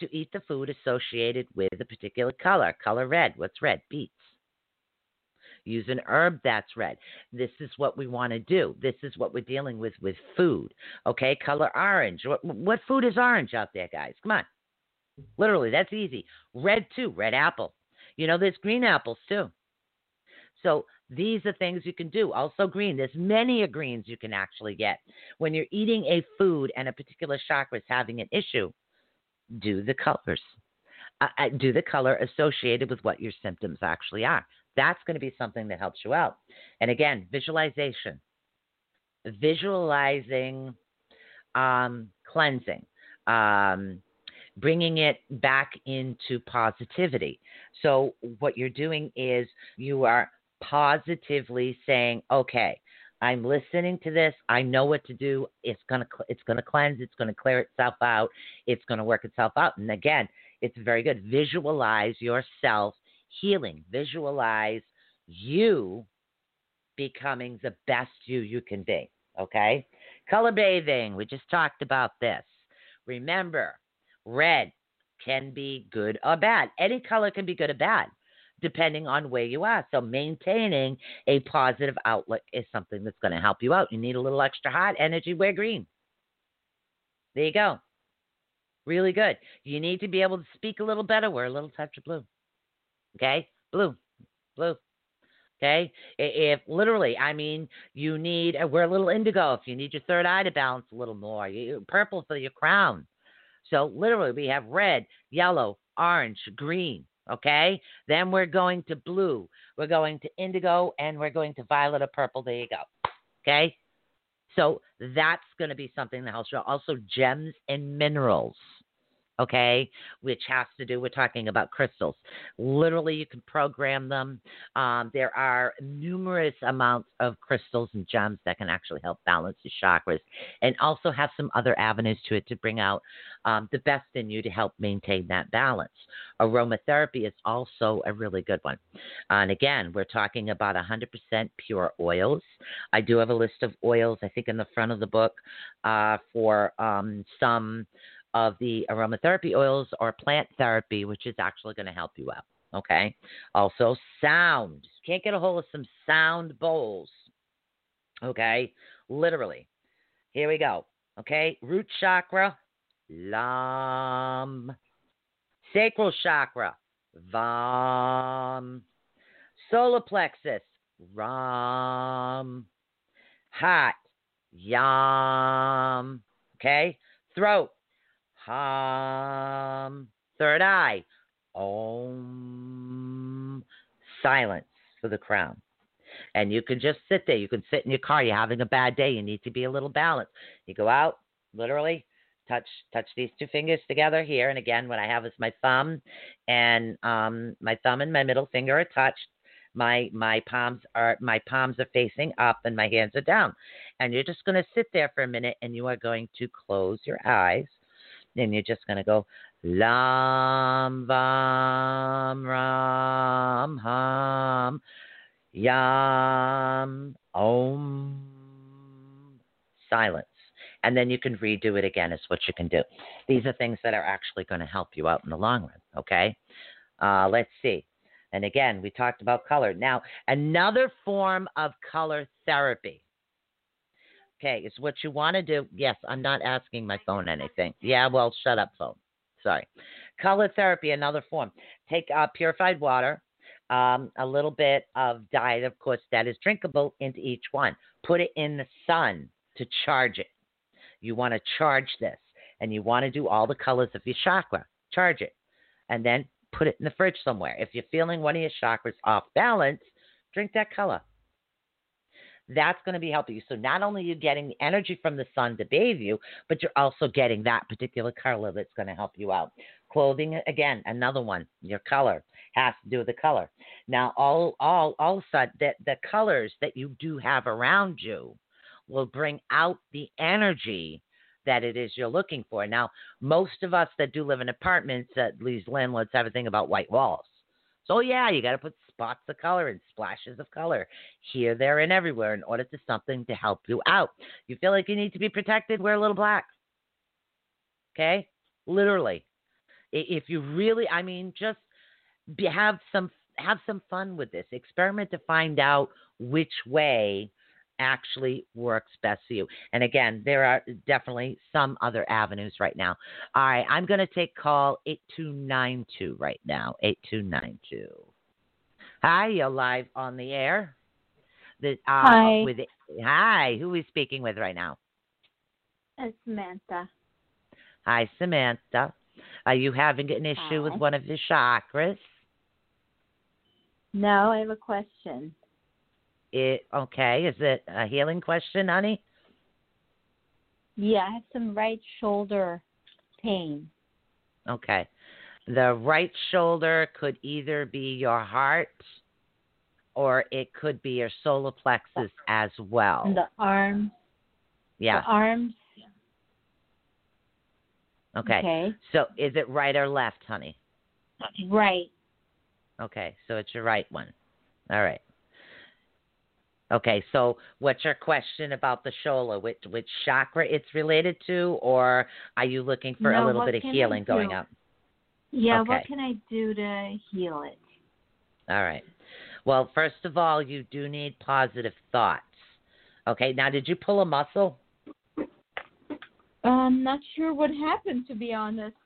to eat the food associated with a particular color. Color red. What's red? Beets. Use an herb that's red. This is what we want to do. This is what we're dealing with with food. Okay, color orange. What, what food is orange out there, guys? Come on. Literally, that's easy. Red too. Red apple. You know, there's green apples too. So these are things you can do. Also, green. There's many greens you can actually get when you're eating a food and a particular chakra is having an issue. Do the colors. Uh, uh, do the color associated with what your symptoms actually are. That's going to be something that helps you out. And again, visualization, visualizing, um, cleansing, um, bringing it back into positivity. So, what you're doing is you are positively saying, okay, I'm listening to this. I know what to do. It's gonna it's gonna cleanse. It's gonna clear itself out. It's gonna work itself out. And again, it's very good. Visualize yourself healing. Visualize you becoming the best you you can be. Okay? Color bathing. We just talked about this. Remember, red can be good or bad. Any color can be good or bad depending on where you are. So maintaining a positive outlook is something that's going to help you out. You need a little extra hot energy, wear green. There you go. Really good. You need to be able to speak a little better, wear a little touch of blue. Okay? Blue. Blue. Okay? If literally, I mean, you need, uh, wear a little indigo if you need your third eye to balance a little more. You, purple for your crown. So literally, we have red, yellow, orange, green. Okay? Then we're going to blue. We're going to indigo, and we're going to violet or purple. There you go. Okay? So that's going to be something that helps you. Also, gems and minerals okay, which has to do with talking about crystals. Literally, you can program them. Um, there are numerous amounts of crystals and gems that can actually help balance the chakras and also have some other avenues to it to bring out um, the best in you to help maintain that balance. Aromatherapy is also a really good one. And again, we're talking about 100% pure oils. I do have a list of oils, I think, in the front of the book uh, for um, some of the aromatherapy oils or plant therapy, which is actually going to help you out. Okay. Also, sound. Can't get a hold of some sound bowls. Okay. Literally. Here we go. Okay. Root chakra, lam. Sacral chakra, vam. Solar plexus, ram. Heart, yam. Okay. Throat, Third eye. Om. Silence for the crown. And you can just sit there. You can sit in your car. You're having a bad day. You need to be a little balanced. You go out, literally, touch touch these two fingers together here. And again, what I have is my thumb and um, my thumb and my middle finger are touched. My my palms are my palms are facing up and my hands are down. And you're just going to sit there for a minute and you are going to close your eyes and you're just going to go Lam Vam Ram Ham Yam Om Silence. And then you can redo it again, is what you can do. These are things that are actually going to help you out in the long run. Okay? Uh, let's see. And again, we talked about color. Now, another form of color therapy Okay, it's what you want to do. Yes, I'm not asking my phone anything. Yeah, well, shut up, phone. Sorry. Color therapy, another form. Take uh, purified water, um, a little bit of diet, of course, that is drinkable into each one. Put it in the sun to charge it. You want to charge this, and you want to do all the colors of your chakra. Charge it, and then put it in the fridge somewhere. If you're feeling one of your chakras off balance, drink that color that's going to be helping you. So not only are you getting the energy from the sun to bathe you, but you're also getting that particular color that's going to help you out. Clothing, again, another one. Your color has to do with the color. Now, all all all of a sudden, that the colors that you do have around you will bring out the energy that it is you're looking for. Now, most of us that do live in apartments, at least landlords have a thing about white walls. So yeah, you got to put spots of color and splashes of color here, there, and everywhere in order to something to help you out. You feel like you need to be protected, wear a little black. Okay, literally. If you really, I mean, just have some have some fun with this. Experiment to find out which way actually works best for you. And again, there are definitely some other avenues right now. All right, I'm going to take call 8292 right now. 8292. Hi, you're live on the air. The, uh, hi. With, hi, who are we speaking with right now? It's Samantha. Hi, Samantha. Are you having an issue hi. with one of your chakras? No, I have a question. It okay? Is it a healing question, honey? Yeah, I have some right shoulder pain. Okay. The right shoulder could either be your heart or it could be your solar plexus as well. And the arms. yeah. The arms. Okay. Okay. So is it right or left, honey? Right. Okay. So it's your right one. All right. Okay, so what's your question about the shola? Which which chakra it's related to, or are you looking for No, a little bit of healing going up? Yeah, Okay. what can I do to heal it? All right. Well, first of all, you do need positive thoughts. Okay. Now, did you pull a muscle? I'm not sure what happened to be honest.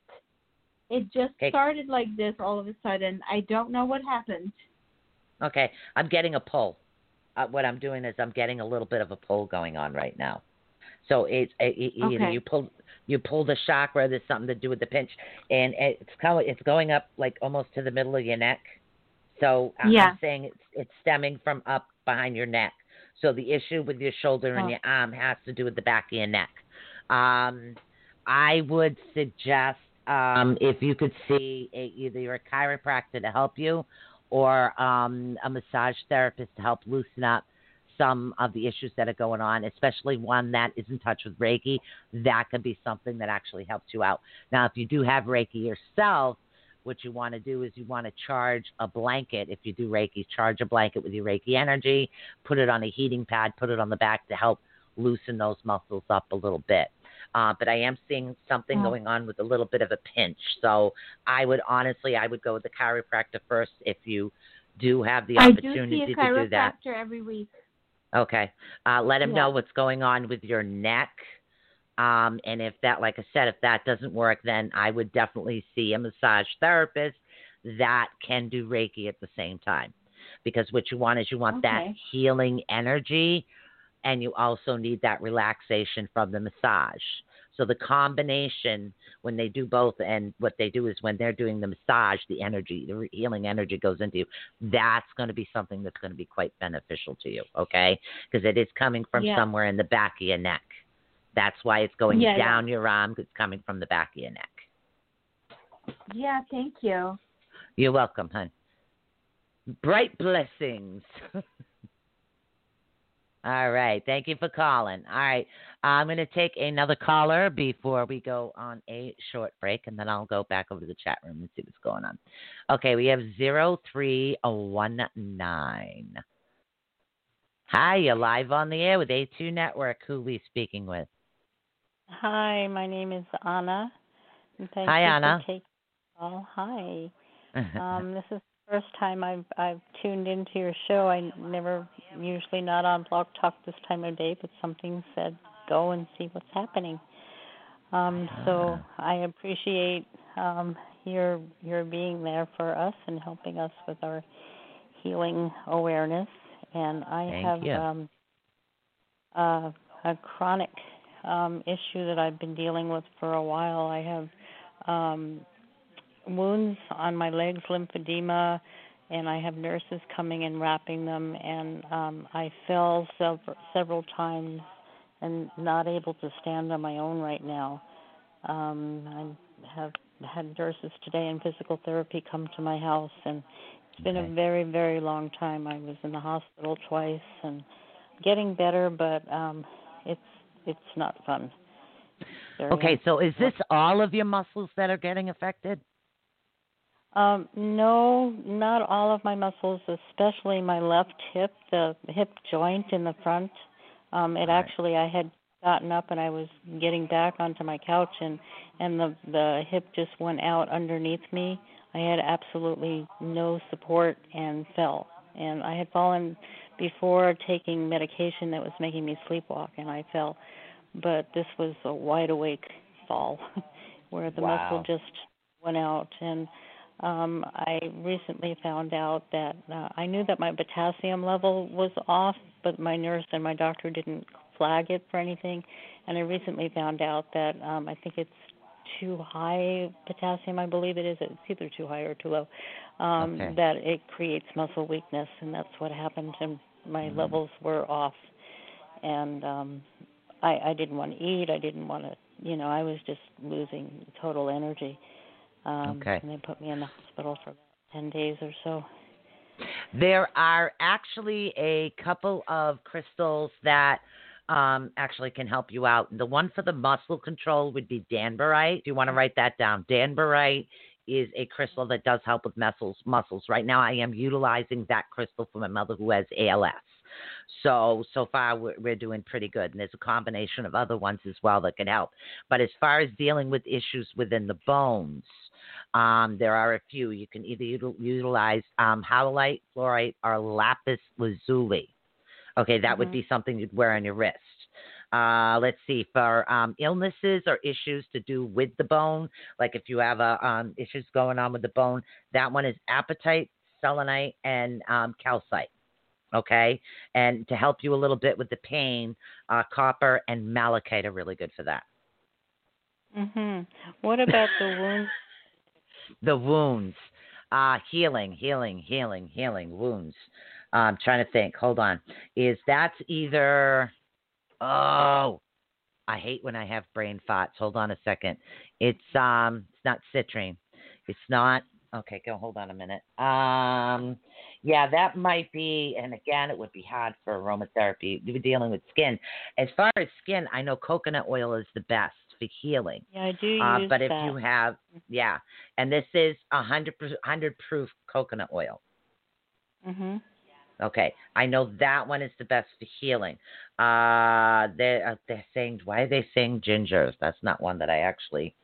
It just Okay. started like this all of a sudden. I don't know what happened. Okay, I'm getting a pull. Uh, what I'm doing is I'm getting a little bit of a pull going on right now. So it's it, it, Okay. you pull you pull the chakra. There's something to do with the pinch, and it's kind of, it's going up like almost to the middle of your neck. So I- Yeah. I'm saying it's it's stemming from up behind your neck. So the issue with your shoulder and Oh. your arm has to do with the back of your neck. Um, I would suggest um, if you could see a, either a chiropractor to help you or um, a massage therapist to help loosen up some of the issues that are going on, especially one that is in touch with Reiki. That could be something that actually helps you out. Now, if you do have Reiki yourself, what you want to do is you want to charge a blanket. If you do Reiki, charge a blanket with your Reiki energy, put it on a heating pad, put it on the back to help loosen those muscles up a little bit. Uh, but I am seeing something Oh. going on with a little bit of a pinch. So I would honestly, I would go with the chiropractor first if you do have the I do opportunity see a to do that. chiropractor every week. Okay. Uh, let him Yeah. know what's going on with your neck. Um, and if that, like I said, if that doesn't work, then I would definitely see a massage therapist that can do Reiki at the same time. Because what you want is you want that healing energy and you also need that relaxation from the massage. So the combination when they do both, and what they do is when they're doing the massage, the energy, the healing energy goes into you. That's going to be something that's going to be quite beneficial to you, okay? Because it is coming from Yeah. somewhere in the back of your neck. That's why it's going Yeah, yeah. down your arm. It's coming from the back of your neck. Yeah, thank you. You're welcome, hon. Bright blessings. All right. Thank you for calling. All right. I'm going to take another caller before we go on a short break, and then I'll go back over to the chat room and see what's going on. Okay. We have 0319. Hi. You're live on the air with ATU Network. Who are we speaking with? Hi, my name is Anna. Hi, you Anna. For taking the call. Hi. Um, this is first time I've I've tuned into your show. I never usually not on Blog Talk this time of day, but something said go and see what's happening. Um, so. I appreciate um, your your being there for us and helping us with our healing awareness. And I Thank have you. um, uh, a chronic um, issue that I've been dealing with for a while. I have um, wounds on my legs, lymphedema, and I have nurses coming and wrapping them. And um, I fell several several times and not able to stand on my own right now. Um, I have had nurses today and physical therapy come to my house, and it's been Okay. a very very long time. I was in the hospital twice and getting better, but um, it's it's not fun. Very Okay. So is this all of your muscles that are getting affected? Um, no, not all of my muscles, especially my left hip, the hip joint in the front. Um, it Right. actually, I had gotten up and I was getting back onto my couch and and the the hip just went out underneath me. I had absolutely no support and fell. And I had fallen before taking medication that was making me sleepwalk and I fell. But this was a wide awake fall where the Wow. muscle just went out and um I recently found out that uh, I knew that my potassium level was off, but my nurse and my doctor didn't flag it for anything. And I recently found out that um I think it's too high potassium, I believe it is. It's either too high or too low. Um Okay. that it creates muscle weakness and that's what happened and my Mhm. levels were off. And um I I didn't want to eat, I didn't want to, you know, I was just losing total energy. Um Okay. and they put me in the hospital for about 10 days or so. There are actually a couple of crystals that um, actually can help you out. The one for the muscle control would be Danburite. If you want to write that down, Danburite is a crystal that does help with muscles. Muscles. Right now, I am utilizing that crystal for my mother who has ALS. So so far we're, we're doing pretty good, and there's a combination of other ones as well that can help. But as far as dealing with issues within the bones, um, there are a few. You can either util- utilize um, howlite, fluorite, or lapis lazuli. Okay, that would Mhm. be something you'd wear on your wrist. Uh, let's see for um, illnesses or issues to do with the bone, like if you have a, um, issues going on with the bone, that one is apatite, selenite, and um, calcite. Okay, and to help you a little bit with the pain, uh, copper and malachite are really good for that. Mhm. What about the wounds? The wounds, uh, healing, healing, healing, healing wounds. I'm trying to think. Hold on. Is that either? Oh, I hate when I have brain farts. Hold on a second. It's um, it's not citrine. It's not. Okay, go. Hold on a minute. Um, yeah, that might be. And again, it would be hard for aromatherapy. You're dealing with skin. As far as skin, I know coconut oil is the best for healing. Yeah, I do Uh, but if that. you have, yeah, and this is a hundred hundred proof coconut oil. Mhm. Okay, I know that one is the best for healing. Uh, they're uh, they're saying why are they saying gingers? That's not one that I actually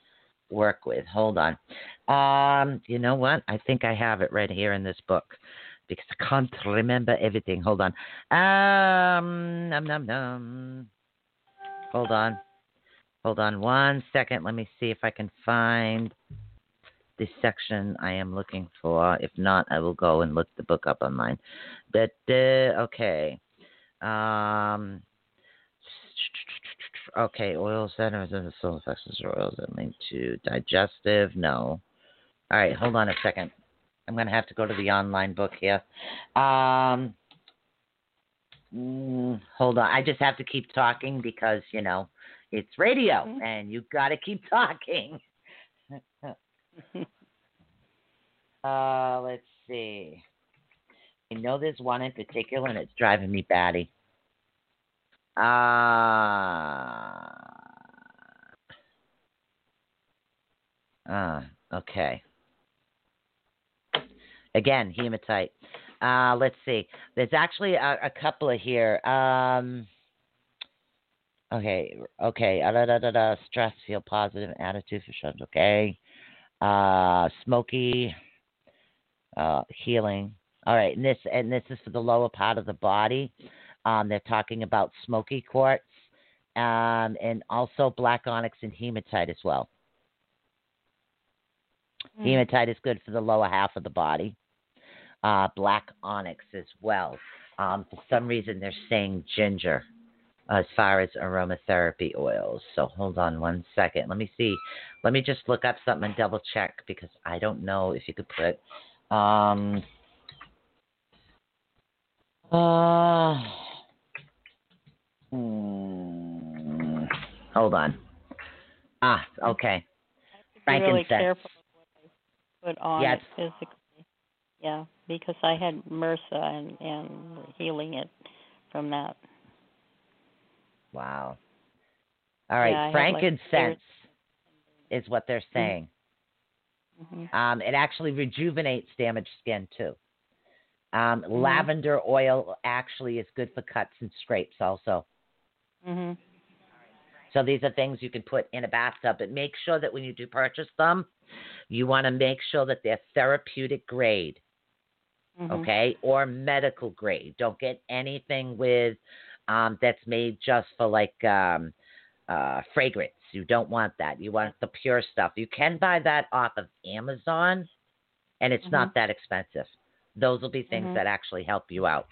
work with. Hold on. Um, you know what? I think I have it right here in this book because I can't remember everything. Hold on. Um, num num num. Hold on. Hold on one second. Let me see if I can find the section I am looking for. If not, I will go and look the book up online. But uh, okay. Um. Okay, oil centers and the soul effects or oils that link to digestive. No. All right, hold on a second. I'm gonna have to go to the online book here. Um. mm, hold on. I just have to keep talking because you know it's radio, Mhm. and you got to keep talking. Uh, let's see. I know there's one in particular, and it's driving me batty. Uh, uh, okay. Again, hematite. Uh, let's see. There's actually a, a couple of here. Um, okay, okay. Uh, da, da, da, da. Stress, feel positive, attitude for sure. Okay. Uh, smoky uh, healing. All right, and this and this is for the lower part of the body. Um, they're talking about smoky quartz, um, and also black onyx and hematite as well. Mm. Hematite is good for the lower half of the body. Uh, black onyx as well. Um, for some reason, they're saying ginger as far as aromatherapy oils. So hold on one second. Let me see. Let me just look up something and double check because I don't know if you could put. Um, uh, hmm, hold on. Ah, okay. Be really careful what I put on Yeah, it physically. Yeah, because I had MRSA and and healing it from that. Wow. All right, Yeah, had, like, frankincense is what they're saying. hmm Um, it actually rejuvenates damaged skin too. Um, Mhm. Lavender oil actually is good for cuts and scrapes also. Mhm. So these are things you can put in a bathtub, but make sure that when you do purchase them, you want to make sure that they're therapeutic grade, Mhm. okay, or medical grade. Don't get anything with um, that's made just for like um, uh, fragrance. You don't want that. You want the pure stuff. You can buy that off of Amazon, and it's not that expensive. Those will be things Mhm. that actually help you out.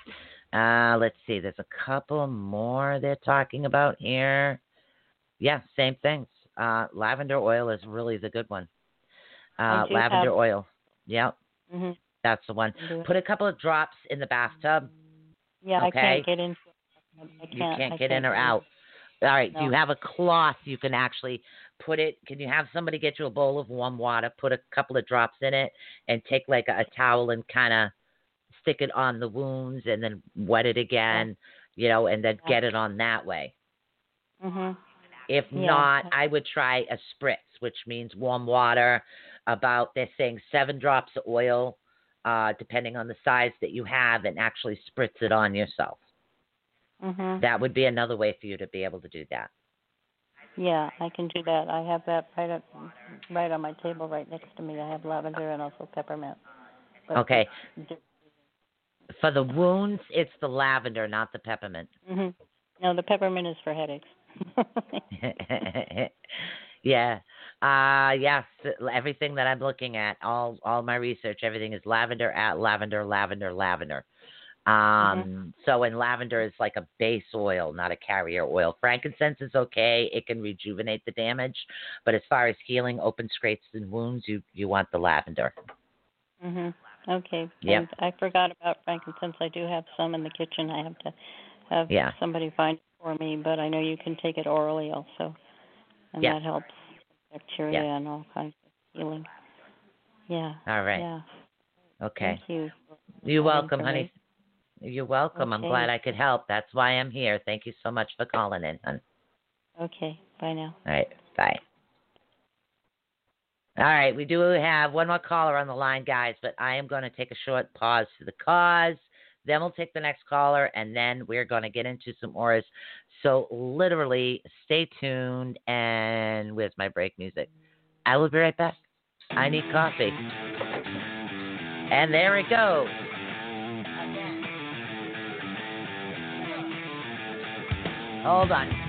Uh, let's see. There's a couple more they're talking about here. Yeah, same things. Uh, lavender oil is really the good one. Uh, lavender have- oil. Yep, Mhm. that's the one. Put a couple of drops in the bathtub. Yeah, I okay. can't get into. it. I can't. You can't I get in or out. All right. Do you have a cloth you can actually put it? Can you have somebody get you a bowl of warm water, put a couple of drops in it, and take like a, a towel and kind of stick it on the wounds and then wet it again, you know, and then get it on that way. Mhm. If Yeah. not, I would try a spritz, which means warm water, about they're saying seven drops of oil, uh, depending on the size that you have, and actually spritz it on yourself. Mhm. That would be another way for you to be able to do that. Yeah, I can do that. I have that right up, right on my table, right next to me. I have lavender and also peppermint. But Okay. For the wounds, it's the lavender, not the peppermint. Mhm. No, the peppermint is for headaches. yeah. Uh yes, everything that I'm looking at, all all my research, everything is lavender at lavender, lavender, lavender. Um so and lavender is like a base oil, not a carrier oil. Frankincense is okay, it can rejuvenate the damage, but as far as healing open scrapes and wounds, you you want the lavender. mhm. Okay. Yep. And I forgot about frankincense. I do have some in the kitchen. I have to have Yeah. somebody find it for me, but I know you can take it orally also, and Yeah. that helps bacteria and all kinds of healing. Yeah. All right. Yeah. Okay. Thank you. You're welcome, honey. You're welcome. I'm glad I could help. That's why I'm here. Thank you so much for calling in, hon. Okay. Bye now. All right. Bye. All right. We do have one more caller on the line, guys, but I am going to take a short pause for the cause. Then we'll take the next caller, and then we're going to get into some auras. So, literally, stay tuned. And where's my break music? I will be right back. I need coffee. And there it goes. Hold on.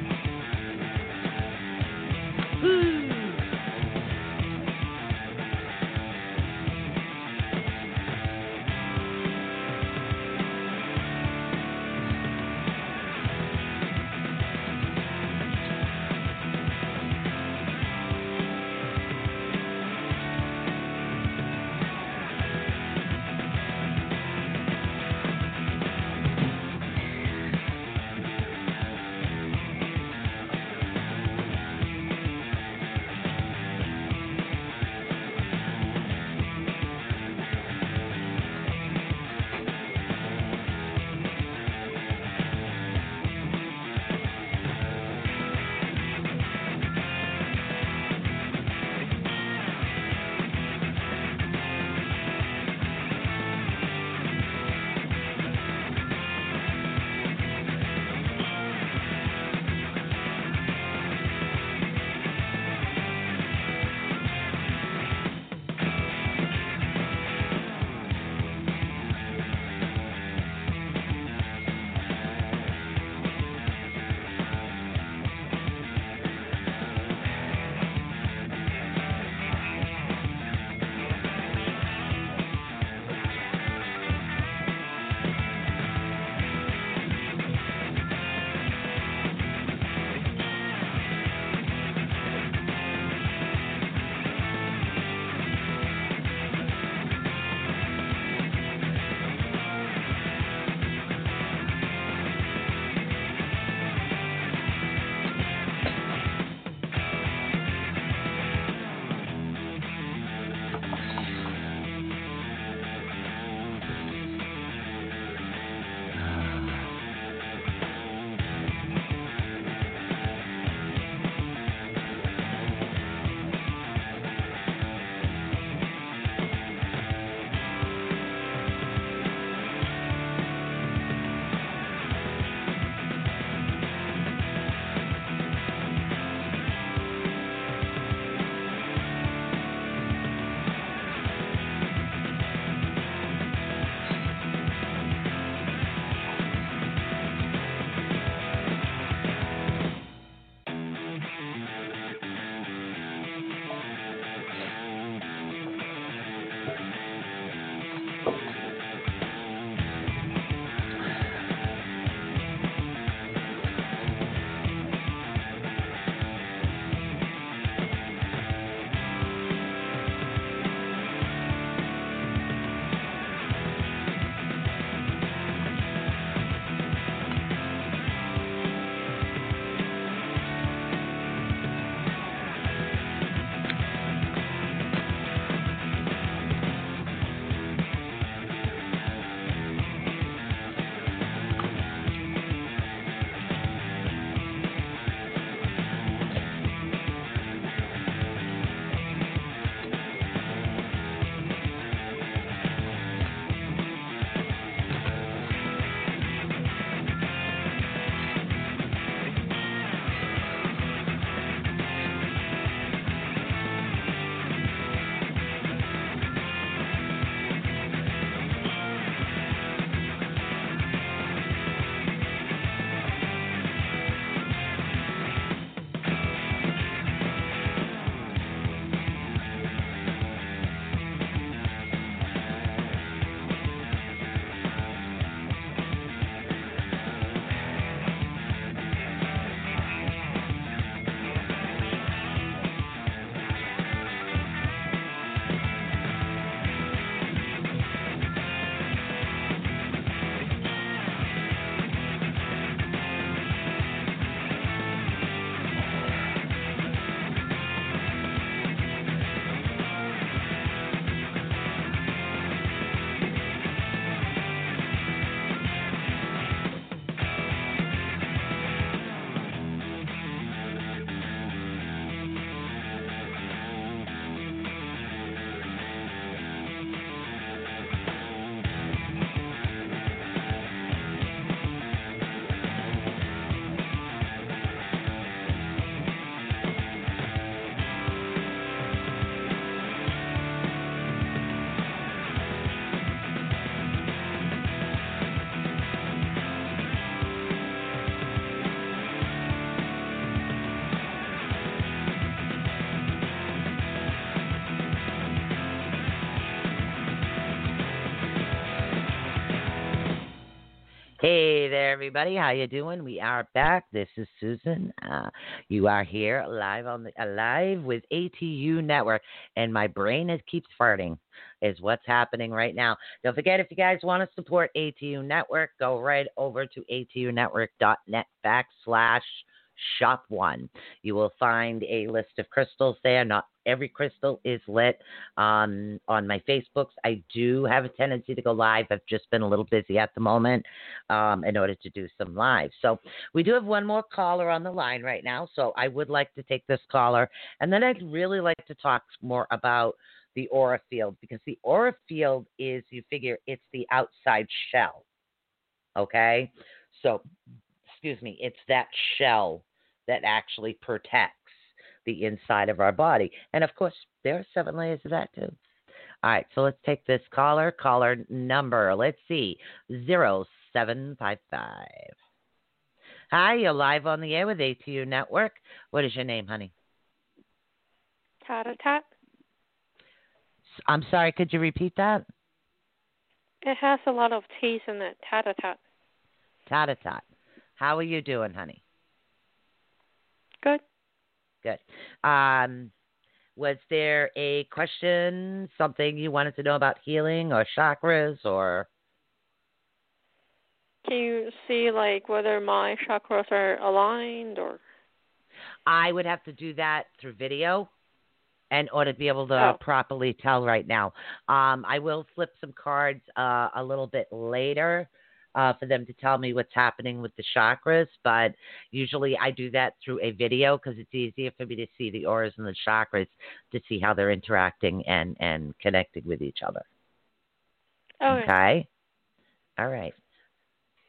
Hey there, everybody. How you doing? We are back. This is Susan. Uh, you are here live on the uh, live with ATU Network, and my brain is keeps farting. Is what's happening right now. Don't forget, if you guys want to support ATU Network, go right over to atunetwork.net backslash shop one. You will find a list of crystals there. Not every crystal is lit. Um, on my Facebooks, I do have a tendency to go live. I've just been a little busy at the moment um, in order to do some live. So we do have one more caller on the line right now. So I would like to take this caller, and then I'd really like to talk more about the aura field because the aura field is you figure it's the outside shell. Okay? So excuse me, it's that shell that actually protects the inside of our body. And of course, there are seven layers of that too. All right, so let's take this caller. Caller number, let's see, 0755. Hi, you're live on the air with ATU Network. What is your name, honey? Tata tat. I'm sorry, could you repeat that? It has a lot of T's in it. Tata tat. Tata Tot. How are you doing, honey? Good. Um, was there a question, something you wanted to know about healing or chakras or? Can you see like whether my chakras are aligned or? I would have to do that through video in order to be able to Oh. properly tell right now. Um, I will flip some cards uh, a little bit later uh, for them to tell me what's happening with the chakras, but usually I do that through a video because it's easier for me to see the auras and the chakras to see how they're interacting and, and connected with each other. Okay. Okay? All right.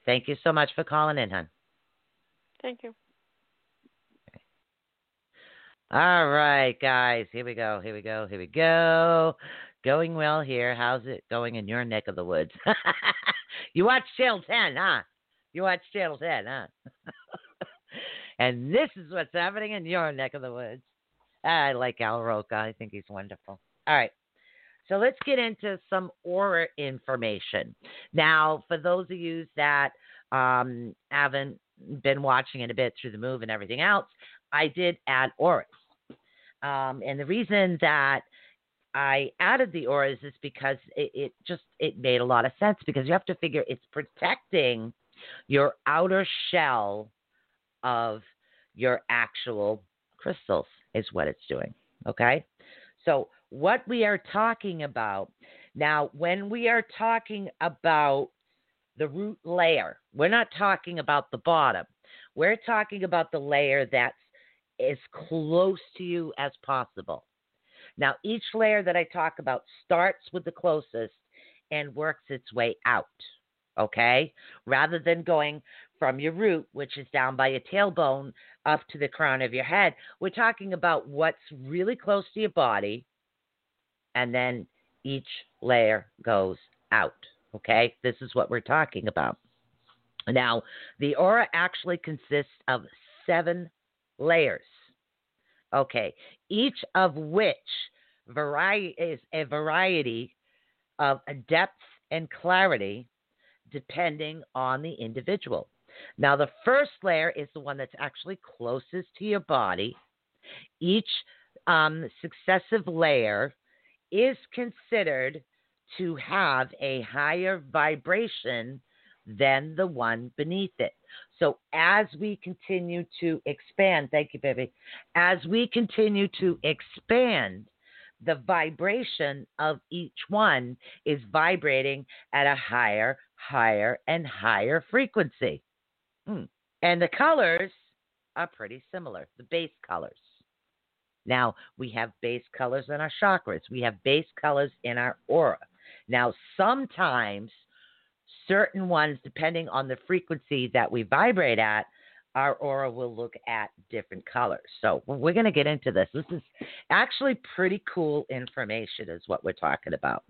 Thank you so much for calling in, hon. Thank you. All right, guys. Here we go. Here we go. Here we go. Going well here. How's it going in your neck of the woods? you watch Channel 10, huh? You watch Channel 10, huh? and this is what's happening in your neck of the woods. I like Al Roker. I think he's wonderful. All right. So let's get into some aura information. Now, for those of you that um, haven't been watching it a bit through the move and everything else, I did add auras. Um, and the reason that I added the auras is because it, it just it made a lot of sense because you have to figure it's protecting your outer shell of your actual crystals is what it's doing. Okay? So what we are talking about now when we are talking about the root layer, we're not talking about the bottom. We're talking about the layer that's as close to you as possible. Now, each layer that I talk about starts with the closest and works its way out, okay? Rather than going from your root, which is down by your tailbone, up to the crown of your head, we're talking about what's really close to your body, and then each layer goes out, okay? This is what we're talking about. Now, the aura actually consists of seven layers. Okay, each of which variety is a variety of depth and clarity depending on the individual. Now, the first layer is the one that's actually closest to your body. Each um, successive layer is considered to have a higher vibration than the one beneath it. So as we continue to expand, thank you, baby, as we continue to expand, the vibration of each one is vibrating at a higher, higher, and higher frequency. Hmm. And the colors are pretty similar, the base colors. Now, we have base colors in our chakras, we have base colors in our aura. Now, sometimes certain ones, depending on the frequency that we vibrate at, our aura will look at different colors. So we're going to get into this. This is actually pretty cool information, is what we're talking about.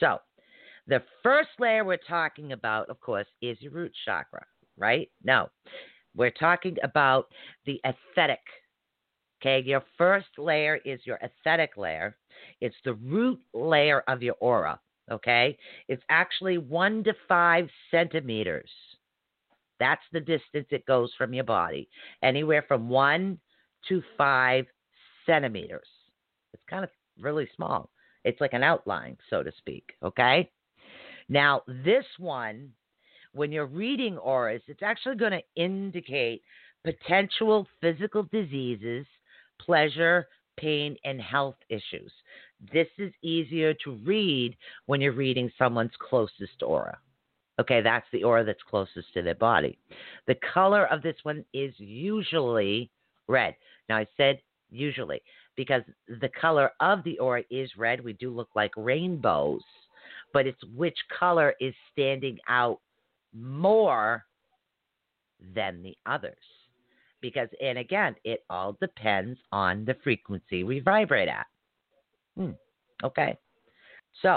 So, the first layer we're talking about, of course, is your root chakra, right? No, we're talking about the etheric. Okay, your first layer is your etheric layer. It's the root layer of your aura. Okay, it's actually one to five centimeters. That's the distance it goes from your body, anywhere from one to five centimeters. It's kind of really small. It's like an outline, so to speak. Okay. Now, this one, when you're reading auras, it's actually going to indicate potential physical diseases, pleasure, pain, and health issues. This is easier to read when you're reading someone's closest aura. Okay, that's the aura that's closest to their body. The color of this one is usually red. Now, I said usually because the color of the aura is red. We do look like rainbows, but it's which color is standing out more than the others. Because, and again, it all depends on the frequency we vibrate at. Hmm. Okay. So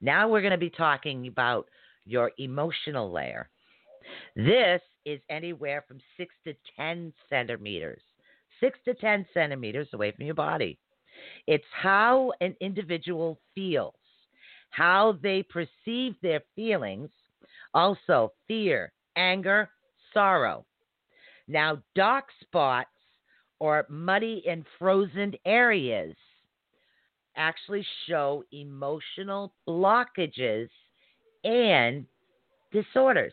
now we're going to be talking about your emotional layer. This is anywhere from 6 to 10 centimeters, 6 to 10 centimeters away from your body. It's how an individual feels, how they perceive their feelings, also fear, anger, sorrow. Now, dark spots or muddy and frozen areas actually show emotional blockages and disorders.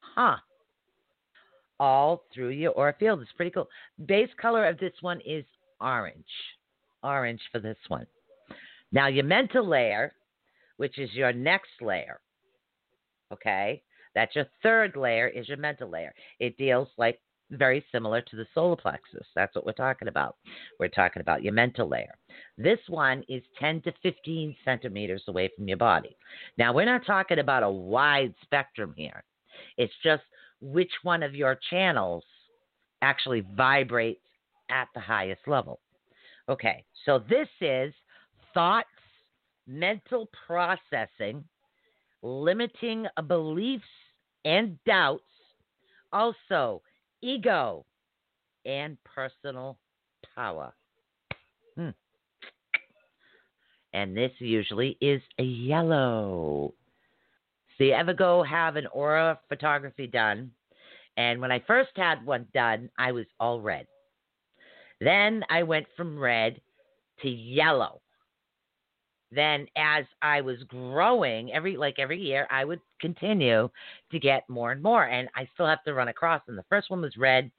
Huh. All through your aura field. It's pretty cool. Base color of this one is orange. Orange for this one. Now, your mental layer, which is your next layer, okay? That's your third layer, is your mental layer. It deals like very similar to the solar plexus. That's what we're talking about. We're talking about your mental layer. This one is 10 to 15 centimeters away from your body. Now, we're not talking about a wide spectrum here. It's just which one of your channels actually vibrates at the highest level. Okay, so this is thoughts, mental processing, limiting beliefs and doubts, also ego, and personal power. Hmm. And this usually is a yellow. So you ever go have an aura photography done? And when I first had one done, I was all red. Then I went from red to yellow then as I was growing, every like every year, I would continue to get more and more, and I still have to run across. And the first one was red,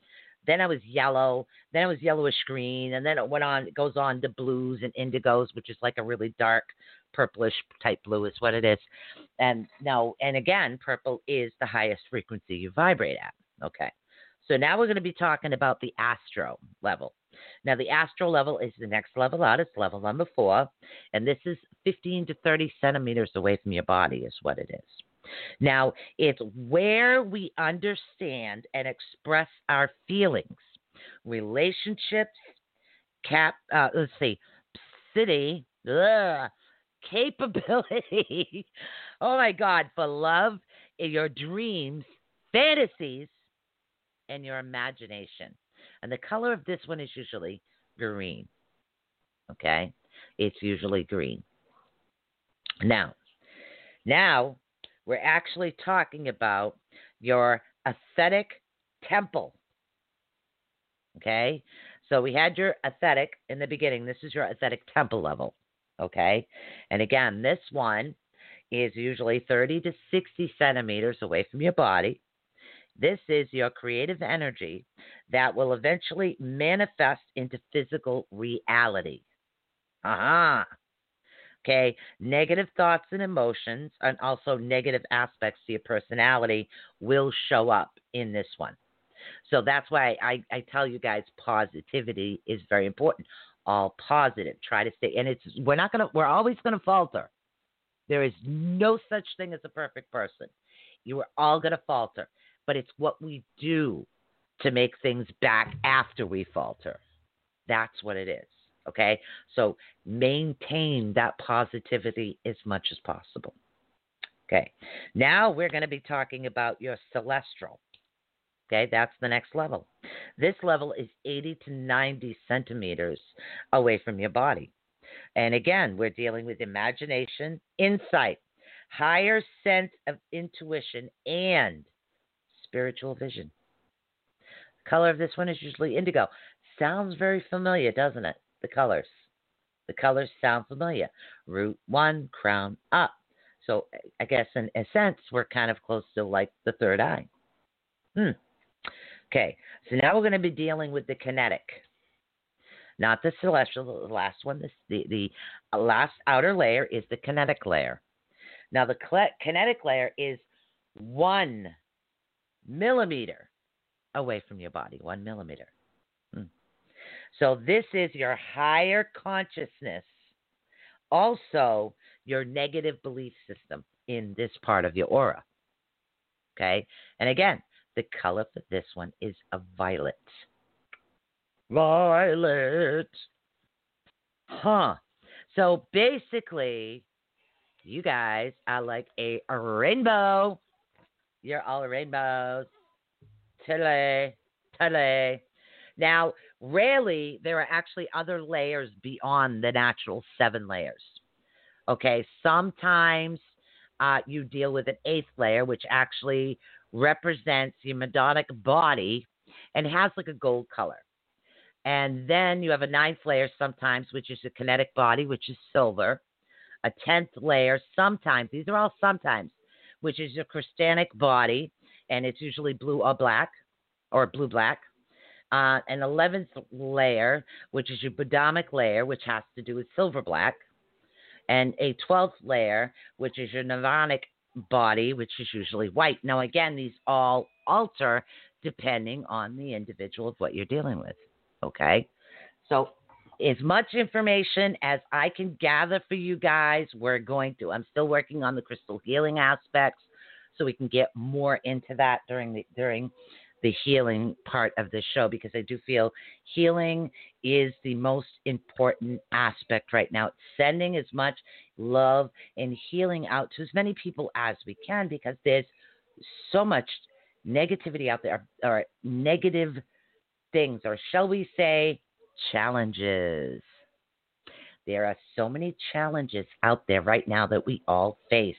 then I was yellow, then it was yellowish green, and then it went on. It goes on to blues and indigos, which is like a really dark purplish type blue, is what it is. And now, and again, purple is the highest frequency you vibrate at. Okay, so now we're going to be talking about the astro level. Now, the astral level is the next level out. It's level number four. And this is 15 to 30 centimeters away from your body, is what it is. Now, it's where we understand and express our feelings, relationships, cap, uh, let's see, city, ugh, capability. oh my God, for love, your dreams, fantasies, and your imagination. And the color of this one is usually green. Okay? It's usually green. Now, now we're actually talking about your etheric temple. Okay? So we had your etheric in the beginning. This is your etheric temple level. Okay? And again, this one is usually 30 to 60 centimeters away from your body. This is your creative energy that will eventually manifest into physical reality. Uh-huh. Okay, negative thoughts and emotions, and also negative aspects to your personality will show up in this one. So that's why I, I tell you guys positivity is very important. All positive. Try to stay, and it's we're not gonna we're always gonna falter. There is no such thing as a perfect person. You are all gonna falter but it's what we do to make things back after we falter. That's what it is. Okay? So maintain that positivity as much as possible. Okay. Now we're going to be talking about your celestial. Okay, that's the next level. This level is 80 to 90 centimeters away from your body. And again, we're dealing with imagination, insight, higher sense of intuition, and spiritual vision. The color of this one is usually indigo. Sounds very familiar, doesn't it? The colors. The colors sound familiar. Root one, crown up. So I guess in a sense, we're kind of close to like the third eye. Hmm. Okay, so now we're going to be dealing with the kinetic, not the celestial. The last one, the the last outer layer is the kinetic layer. Now the kinetic layer is one millimeter away from your body. One millimeter. So this is your higher consciousness. Also, your negative belief system in this part of your aura. Okay? And again, the color for this one is a violet. Violet. Huh. So basically, you guys are like a, rainbow. You're all rainbows. Today. Today. Now, rarely there are actually other layers beyond the natural seven layers. Okay, sometimes uh, you deal with an eighth layer, which actually represents your Madonic body and has like a gold color. And then you have a ninth layer sometimes, which is a kinetic body, which is silver. A tenth layer sometimes, these are all sometimes, which is your Christianic body, and it's usually blue or black, or blue black. Uh, an 11th layer, which is your Budamic layer, which has to do with silver black. And a 12th layer, which is your Nirvanic body, which is usually white. Now, again, these all alter depending on the individual of what you're dealing with. Okay? So, as much information as I can gather for you guys, we're going to. I'm still working on the crystal healing aspects so we can get more into that during the during the healing part of the show because I do feel healing is the most important aspect right now. Sending as much love and healing out to as many people as we can because there's so much negativity out there or negative things, or shall we say, challenges. There are so many challenges out there right now that we all face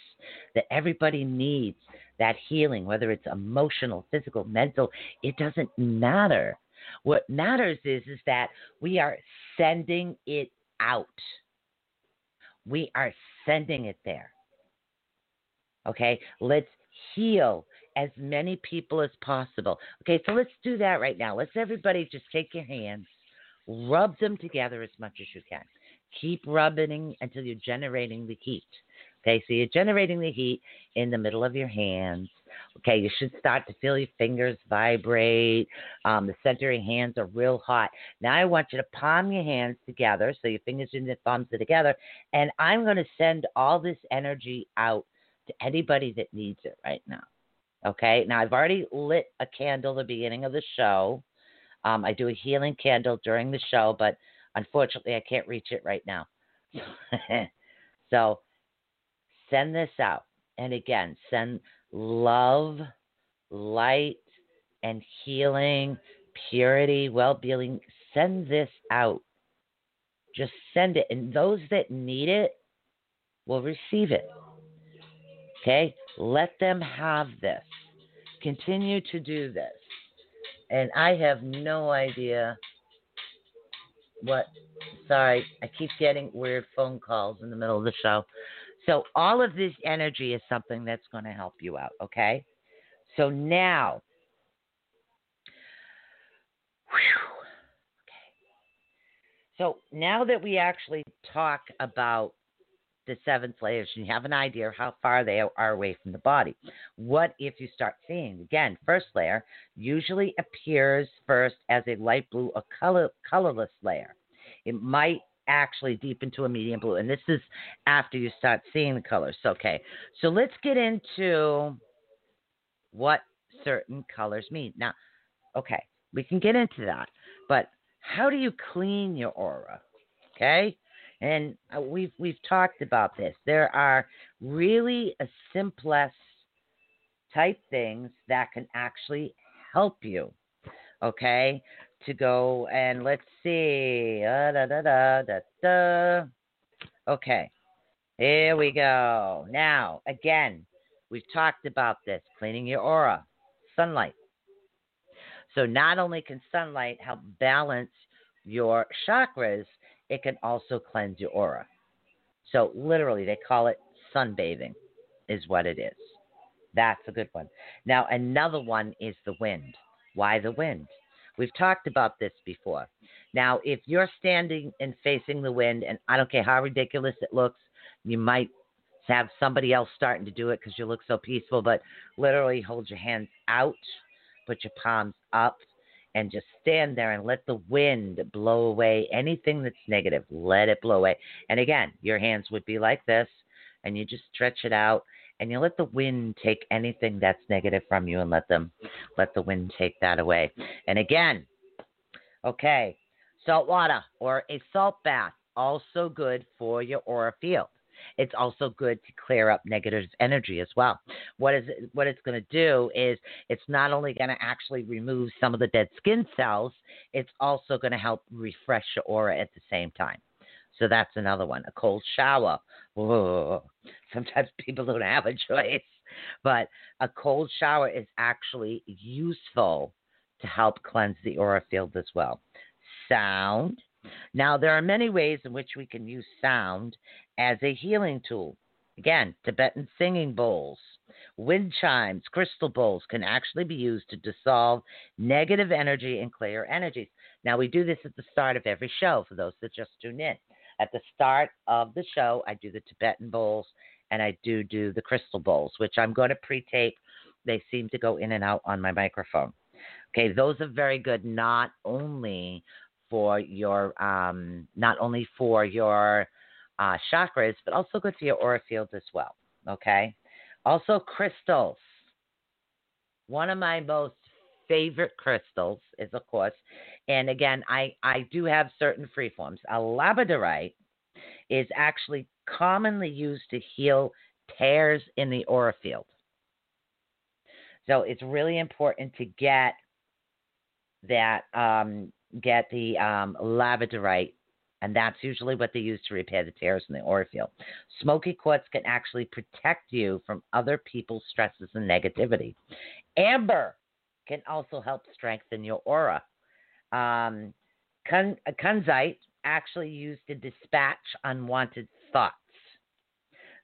that everybody needs that healing, whether it's emotional, physical, mental, it doesn't matter. What matters is is that we are sending it out. We are sending it there. Okay, let's heal as many people as possible. Okay, so let's do that right now. Let's everybody just take your hands, rub them together as much as you can. Keep rubbing until you're generating the heat. Okay, so you're generating the heat in the middle of your hands. Okay, you should start to feel your fingers vibrate. Um, the center of your hands are real hot. Now I want you to palm your hands together, so your fingers and your thumbs are together, and I'm going to send all this energy out to anybody that needs it right now. Okay, now I've already lit a candle the beginning of the show. Um, I do a healing candle during the show, but unfortunately I can't reach it right now. so Send this out. And again, send love, light, and healing, purity, well being. Send this out. Just send it. And those that need it will receive it. Okay? Let them have this. Continue to do this. And I have no idea what. Sorry, I keep getting weird phone calls in the middle of the show. So all of this energy is something that's going to help you out, okay? So now, whew, okay. So now that we actually talk about the seventh layers and you have an idea of how far they are away from the body. What if you start seeing again? First layer usually appears first as a light blue or color, colorless layer. It might actually deep into a medium blue. And this is after you start seeing the colors. Okay. So let's get into what certain colors mean. Now, okay, we can get into that. But how do you clean your aura? Okay? And uh, we've we've talked about this. There are really a simplest type things that can actually help you. Okay? To go and let's see. Uh, da, da, da, da, da. Okay, here we go. Now, again, we've talked about this cleaning your aura, sunlight. So not only can sunlight help balance your chakras, it can also cleanse your aura. So literally, they call it sunbathing, is what it is. That's a good one. Now, another one is the wind. Why the wind? We've talked about this before. Now, if you're standing and facing the wind, and I don't care how ridiculous it looks, you might have somebody else starting to do it because you look so peaceful, but literally hold your hands out, put your palms up, and just stand there and let the wind blow away anything that's negative. Let it blow away. And again, your hands would be like this, and you just stretch it out and you let the wind take anything that's negative from you and let them let the wind take that away. And again, okay, salt water or a salt bath also good for your aura field. It's also good to clear up negative energy as well. What is what it's going to do is it's not only going to actually remove some of the dead skin cells, it's also going to help refresh your aura at the same time. So that's another one. A cold shower. Whoa. Sometimes people don't have a choice, but a cold shower is actually useful to help cleanse the aura field as well. Sound. Now, there are many ways in which we can use sound as a healing tool. Again, Tibetan singing bowls, wind chimes, crystal bowls can actually be used to dissolve negative energy and clear energies. Now, we do this at the start of every show for those that just tune in. At the start of the show, I do the Tibetan bowls and I do do the crystal bowls, which I'm going to pre tape. They seem to go in and out on my microphone. Okay, those are very good not only for your um, not only for your uh, chakras, but also good for your aura field as well. Okay. Also, crystals. One of my most favorite crystals is, of course, and again, I, I do have certain free forms. A labradorite is actually commonly used to heal tears in the aura field. So it's really important to get that um, get the um, labradorite and that's usually what they use to repair the tears in the aura field. Smoky quartz can actually protect you from other people's stresses and negativity. Amber can also help strengthen your aura. Um, kun- kunzite actually used to dispatch unwanted thoughts.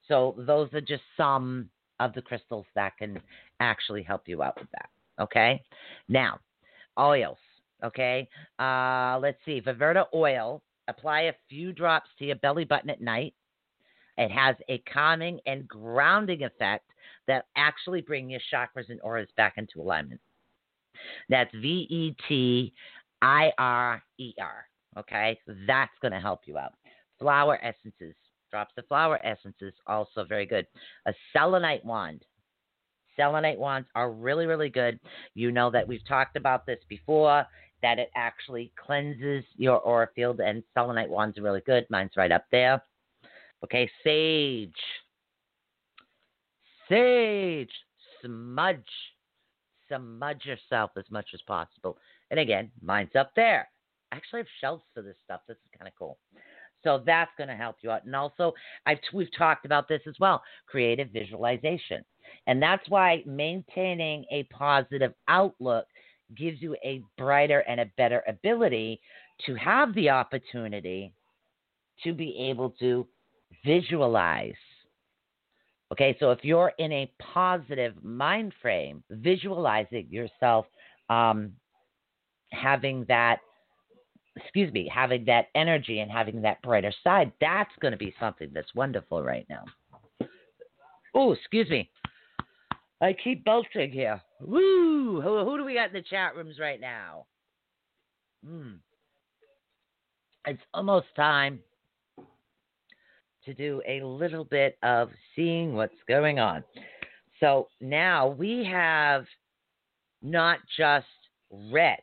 So those are just some of the crystals that can actually help you out with that. Okay. Now, oils. Okay. Uh, let's see. Viverta oil Apply a few drops to your belly button at night. It has a calming and grounding effect that actually bring your chakras and auras back into alignment. That's V E T I R E R. Okay, that's going to help you out. Flower essences, drops of flower essences, also very good. A selenite wand. Selenite wands are really, really good. You know that we've talked about this before that it actually cleanses your aura field, and selenite wands are really good. Mine's right up there. Okay, sage. Sage. Smudge. Smudge yourself as much as possible. And again, mine's up there. Actually have shelves for this stuff. This is kind of cool. So that's going to help you out. And also, I've, we've talked about this as well creative visualization. And that's why maintaining a positive outlook gives you a brighter and a better ability to have the opportunity to be able to visualize. Okay, so if you're in a positive mind frame, visualizing yourself um, having that, excuse me, having that energy and having that brighter side, that's going to be something that's wonderful right now. Oh, excuse me. I keep belching here. Woo! Who, who do we got in the chat rooms right now? Hmm. It's almost time to do a little bit of seeing what's going on. So now we have not just red.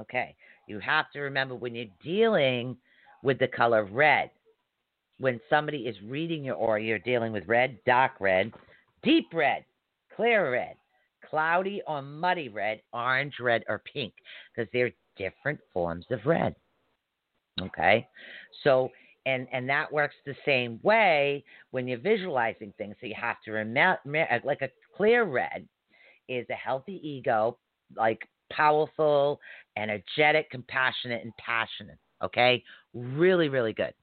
Okay. You have to remember when you're dealing with the color red, when somebody is reading your aura, you're dealing with red, dark red, deep red, clear red, cloudy or muddy red, orange, red, or pink, because they're different forms of red. Okay? So, and, and that works the same way when you're visualizing things. So you have to remember, like a clear red is a healthy ego, like powerful, energetic, compassionate, and passionate. Okay, really, really good.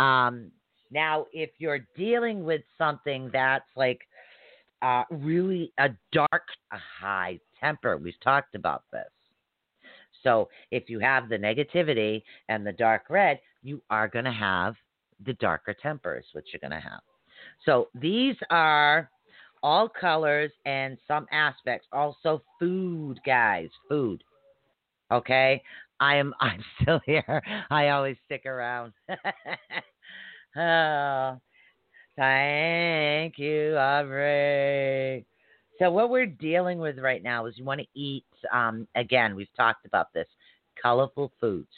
Um, now, if you're dealing with something that's like uh, really a dark, a high temper, we've talked about this. So if you have the negativity and the dark red, you are going to have the darker tempers, which you're going to have. So these are all colors and some aspects. Also, food, guys, food. Okay, I am. I'm still here. I always stick around. oh, thank you, Aubrey. So what we're dealing with right now is you want to eat. Um, again, we've talked about this. Colorful foods.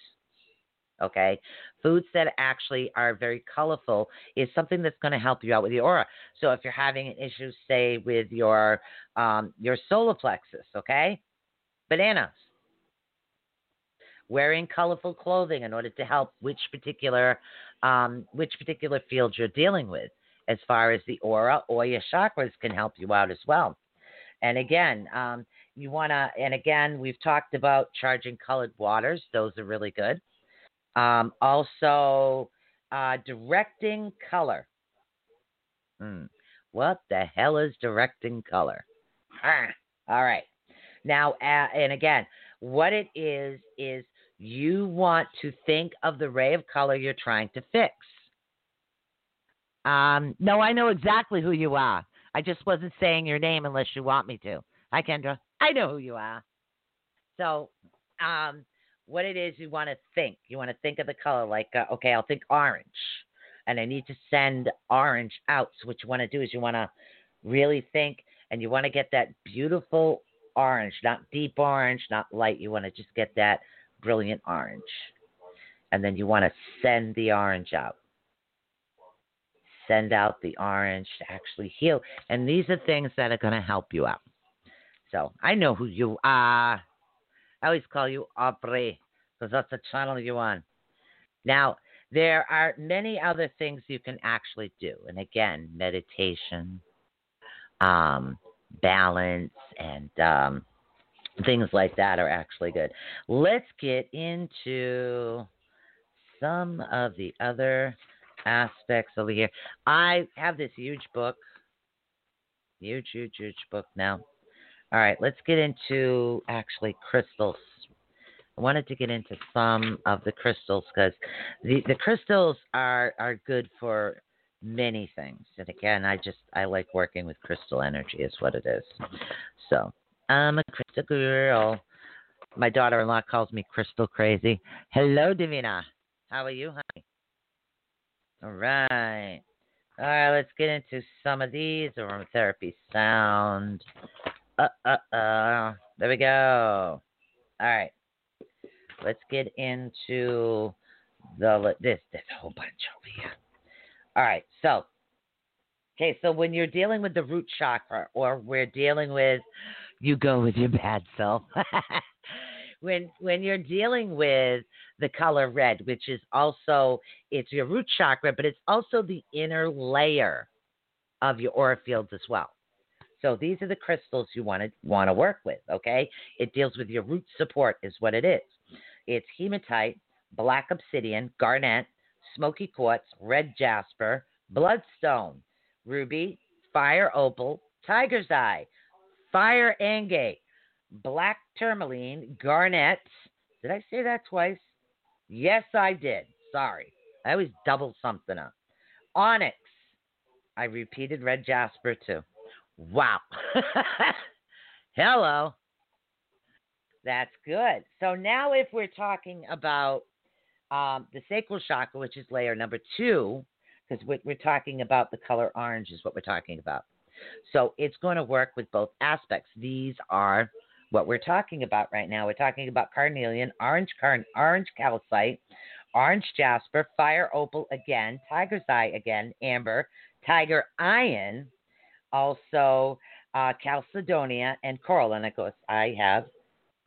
Okay, foods that actually are very colorful is something that's going to help you out with your aura. So if you're having an issue, say with your um, your solar plexus, okay, bananas. Wearing colorful clothing in order to help which particular um, which particular field you're dealing with, as far as the aura or your chakras can help you out as well. And again, um, you want to, and again, we've talked about charging colored waters; those are really good. Um, also, uh, directing color. Hmm. What the hell is directing color? Ah, all right. Now, uh, and again, what it is, is you want to think of the ray of color you're trying to fix. Um, no, I know exactly who you are. I just wasn't saying your name unless you want me to. Hi, Kendra. I know who you are. So, um, what it is you want to think. You want to think of the color like, uh, okay, I'll think orange, and I need to send orange out. So what you want to do is you want to really think, and you want to get that beautiful orange, not deep orange, not light. You want to just get that brilliant orange, and then you want to send the orange out. Send out the orange to actually heal, and these are things that are going to help you out. So I know who you are. I always call you Aubrey because that's the channel you're on. Now, there are many other things you can actually do. And again, meditation, um, balance, and um, things like that are actually good. Let's get into some of the other aspects over here. I have this huge book, huge, huge, huge book now all right, let's get into actually crystals. I wanted to get into some of the crystals because the, the crystals are, are good for many things. And again, I just I like working with crystal energy is what it is. So I'm a crystal girl. My daughter-in-law calls me crystal crazy. Hello, Divina. How are you, honey? All right. All right, let's get into some of these aromatherapy sound uh, uh, uh. There we go. All right. Let's get into the this. A whole bunch over here. All right. So, okay. So when you're dealing with the root chakra, or we're dealing with, you go with your bad self. when when you're dealing with the color red, which is also it's your root chakra, but it's also the inner layer of your aura fields as well. So these are the crystals you want to want to work with. Okay, it deals with your root support, is what it is. It's hematite, black obsidian, garnet, smoky quartz, red jasper, bloodstone, ruby, fire opal, tiger's eye, fire agate, black tourmaline, garnet. Did I say that twice? Yes, I did. Sorry. I always double something up. Onyx. I repeated red jasper too. Wow. Hello. That's good. So now, if we're talking about um, the sacral chakra, which is layer number two, because we're, talking about the color orange, is what we're talking about. So it's going to work with both aspects. These are what we're talking about right now. We're talking about carnelian, orange carn, orange calcite, orange jasper, fire opal again, tiger's eye again, amber, tiger iron, also uh, Chalcedonia and coral. And of course, I have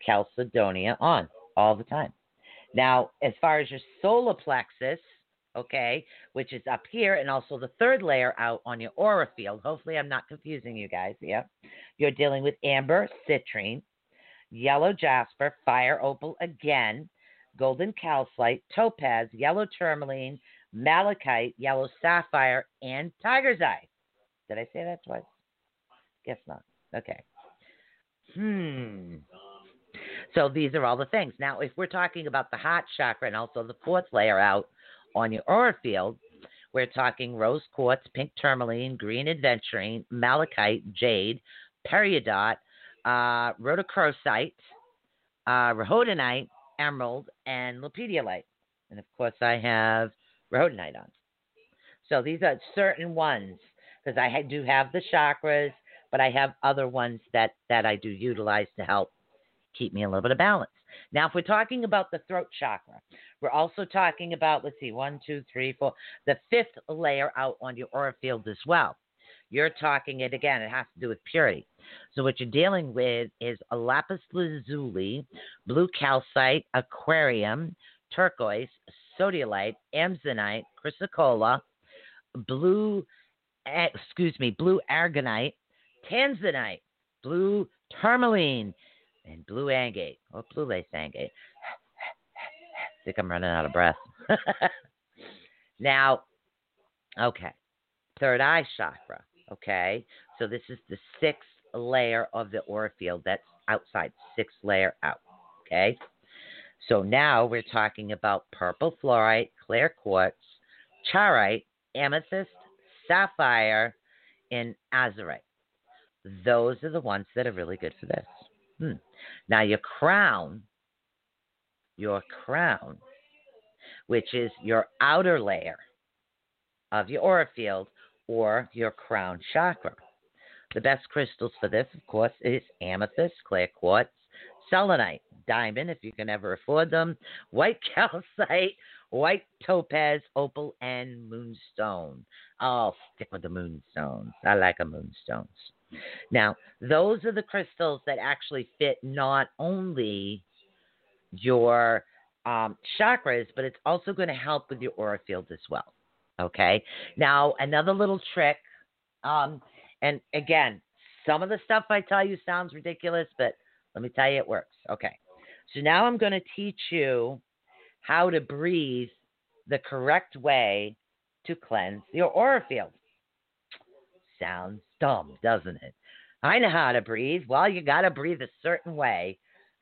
Chalcedonia on all the time. Now, as far as your solar plexus, okay, which is up here, and also the third layer out on your aura field. Hopefully, I'm not confusing you guys. Yeah. You're dealing with amber, citrine, yellow jasper, fire opal again, golden calcite, topaz, yellow tourmaline, malachite, yellow sapphire, and tiger's eye. Did I say that twice? Guess not. Okay. Hmm. So these are all the things. Now, if we're talking about the heart chakra and also the fourth layer out on your aura field, we're talking rose quartz, pink tourmaline, green aventurine, malachite, jade, peridot, uh, rhodochrosite, uh, rhodonite, emerald, and lepidolite. And of course, I have rhodonite on. So these are certain ones because I do have the chakras, but I have other ones that that I do utilize to help keep me a little bit of balance. Now, if we're talking about the throat chakra, we're also talking about, let's see, one, two, three, four, the fifth layer out on your aura field as well. You're talking it again, it has to do with purity. So, what you're dealing with is a lapis lazuli, blue calcite, aquarium, turquoise, sodalite, amazonite, chrysocolla, blue, excuse me, blue aragonite, tanzanite, blue tourmaline, and blue agate or blue lace agate. I think I'm running out of breath. now, okay, third eye chakra. Okay, so this is the sixth layer of the aura field that's outside, sixth layer out. Okay, so now we're talking about purple fluorite, clear quartz, charoite, amethyst, sapphire, and azurite. Those are the ones that are really good for this. Hmm. Now, your crown, your crown, which is your outer layer of your aura field or your crown chakra. The best crystals for this, of course, is amethyst, clear quartz, selenite, diamond, if you can ever afford them, white calcite, white topaz, opal, and moonstone. I'll stick with the moonstones. I like the moonstones. Now, those are the crystals that actually fit not only your um, chakras, but it's also going to help with your aura field as well. Okay. Now, another little trick, um, and again, some of the stuff I tell you sounds ridiculous, but let me tell you it works. Okay. So now I'm going to teach you how to breathe the correct way to cleanse your aura field. Sounds dumb, doesn't it? I know how to breathe. Well, you got to breathe a certain way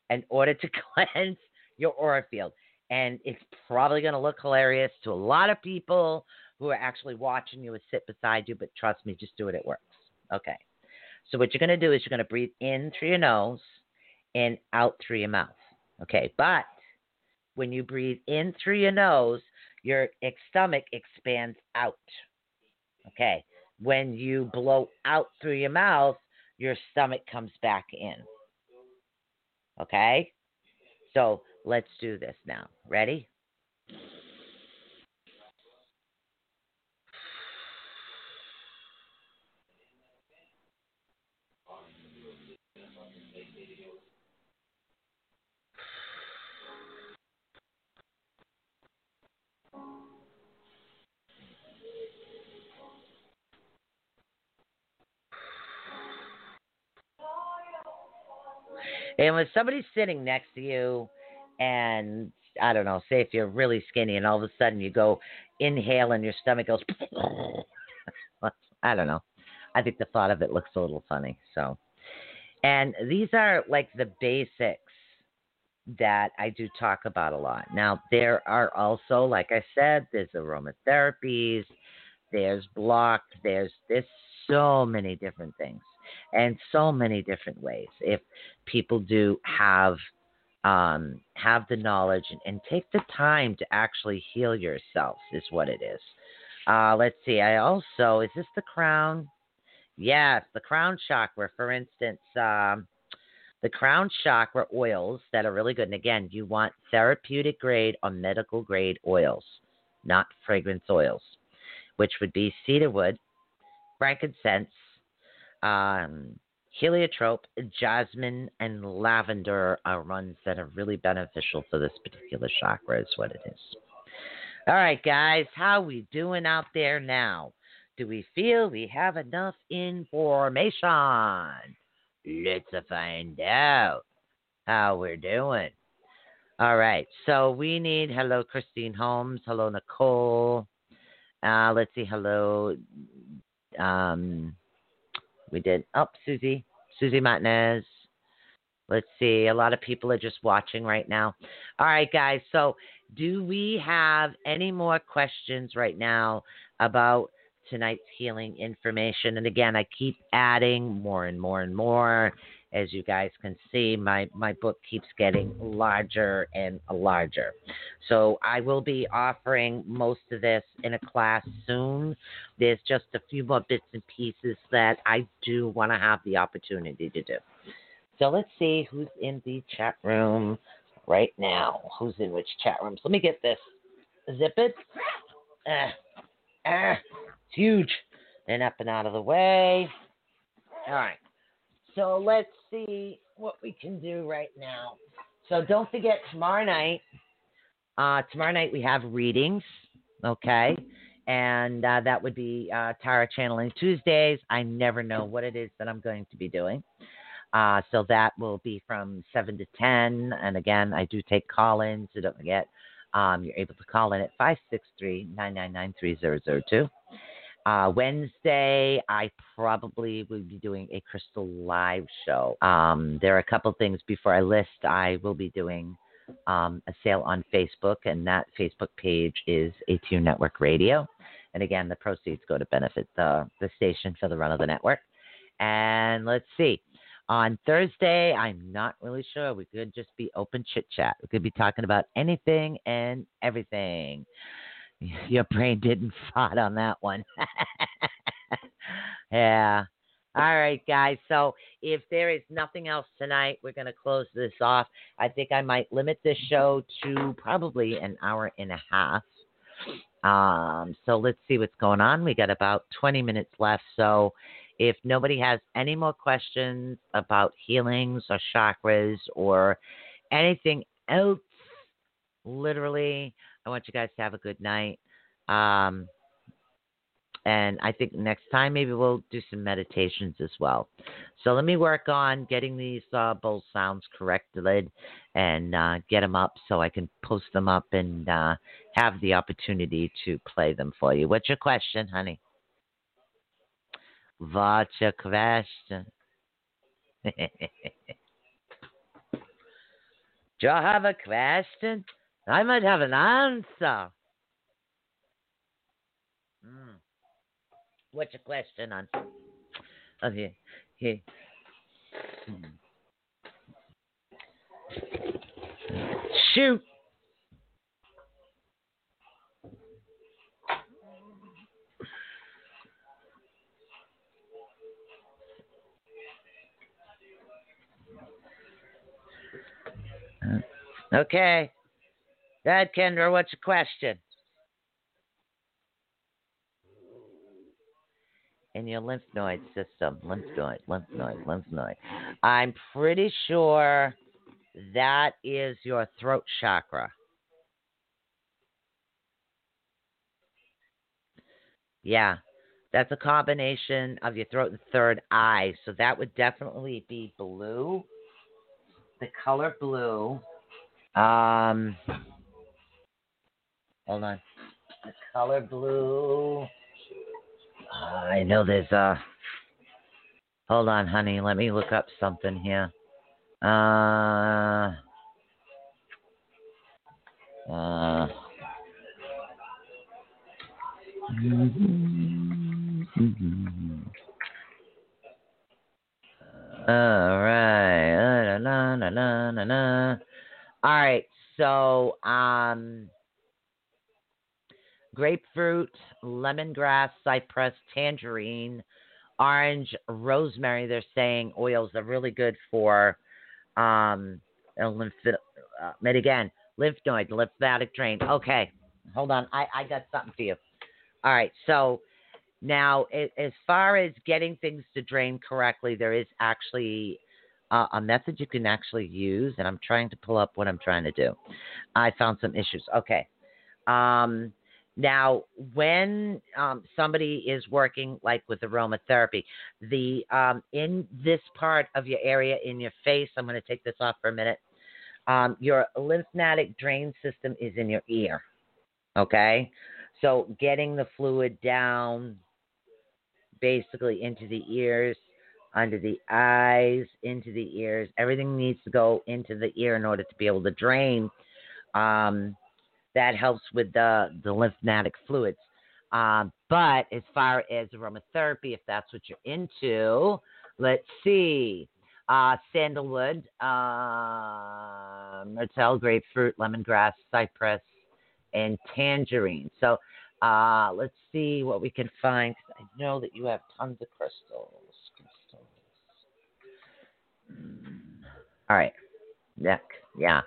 in order to cleanse your aura field. And it's probably going to look hilarious to a lot of people who are actually watching you and sit beside you, but trust me, just do it. It works. Okay. So, what you're going to do is you're going to breathe in through your nose and out through your mouth. Okay. But when you breathe in through your nose, your stomach expands out. Okay. When you blow out through your mouth, your stomach comes back in. Okay? So let's do this now. Ready? And when somebody's sitting next to you, and I don't know, say if you're really skinny, and all of a sudden you go inhale and your stomach goes, I don't know. I think the thought of it looks a little funny. So, and these are like the basics that I do talk about a lot. Now, there are also, like I said, there's aromatherapies, there's block, there's there's so many different things and so many different ways. If people do have um, have the knowledge and, and, take the time to actually heal yourself is what it is. Uh, let's see. I also is this the crown? Yes, the crown chakra. For instance, um, the crown chakra oils that are really good. And again, you want therapeutic grade or medical grade oils, not fragrance oils, which would be cedarwood, frankincense, um, heliotrope, jasmine, and lavender are ones that are really beneficial for this particular chakra, is what it is. All right, guys, how we doing out there now? Do we feel we have enough information? Let's find out how we're doing. All right, so we need hello, Christine Holmes. Hello, Nicole. Uh, let's see, hello. Um, we did. Oh, Susie, Susie Martinez. Let's see. A lot of people are just watching right now. All right, guys. So, do we have any more questions right now about tonight's healing information? And again, I keep adding more and more and more. As you guys can see, my, my book keeps getting larger and larger. So I will be offering most of this in a class soon. There's just a few more bits and pieces that I do want to have the opportunity to do. So let's see who's in the chat room right now. Who's in which chat rooms? Let me get this. Zip it. Ah, ah, it's huge. And up and out of the way. All right. So let's see what we can do right now. So don't forget tomorrow night. Uh, tomorrow night we have readings. Okay. And uh, that would be uh, Tara channeling Tuesdays. I never know what it is that I'm going to be doing. Uh, so that will be from 7 to 10. And again, I do take call in, so don't forget, um, you're able to call in at 563 999 3002. Uh, Wednesday, I probably will be doing a crystal live show. Um, there are a couple things before I list. I will be doing um, a sale on Facebook, and that Facebook page is ATU Network Radio. And again, the proceeds go to benefit the, the station for the run of the network. And let's see. On Thursday, I'm not really sure. We could just be open chit chat. We could be talking about anything and everything. Your brain didn't fart on that one. yeah. All right, guys. So if there is nothing else tonight, we're going to close this off. I think I might limit this show to probably an hour and a half. Um, so let's see what's going on. We got about 20 minutes left. So if nobody has any more questions about healings or chakras or anything else, literally, I want you guys to have a good night. Um, and I think next time maybe we'll do some meditations as well. So let me work on getting these uh, sounds corrected and uh, get them up so I can post them up and uh, have the opportunity to play them for you. What's your question, honey? What's your question? Do you have a question? I might have an answer. Mm. What's your question on? Oh, here, here. Shoot. Okay. Dad Kendra, what's the question? In your lymph node system, lymph node, lymph node, lymph node. I'm pretty sure that is your throat chakra. Yeah, that's a combination of your throat and third eye. So that would definitely be blue. The color blue um, hold on. The color blue. Uh, I know there's a. Hold on, honey. Let me look up something here. Uh. Uh. All right. La, la, la, la, la. All right. So, um, grapefruit, lemongrass, cypress, tangerine, orange, rosemary. They're saying oils are really good for um, lymph. Uh, and again, lymph node, lymphatic drain. Okay, hold on. I, I got something for you. All right. So now, as far as getting things to drain correctly, there is actually uh, a method you can actually use, and I'm trying to pull up what I'm trying to do. I found some issues. Okay. Um, now, when um, somebody is working like with aromatherapy, the um, in this part of your area in your face, I'm going to take this off for a minute. Um, your lymphatic drain system is in your ear. Okay, so getting the fluid down, basically into the ears, under the eyes, into the ears. Everything needs to go into the ear in order to be able to drain. Um, that helps with the, the lymphatic fluids. Um, but as far as aromatherapy, if that's what you're into, let's see. Uh, sandalwood, uh, myrtle, grapefruit, lemongrass, cypress, and tangerine. So uh, let's see what we can find. I know that you have tons of crystals. crystals. Mm. All right. Next. Yeah.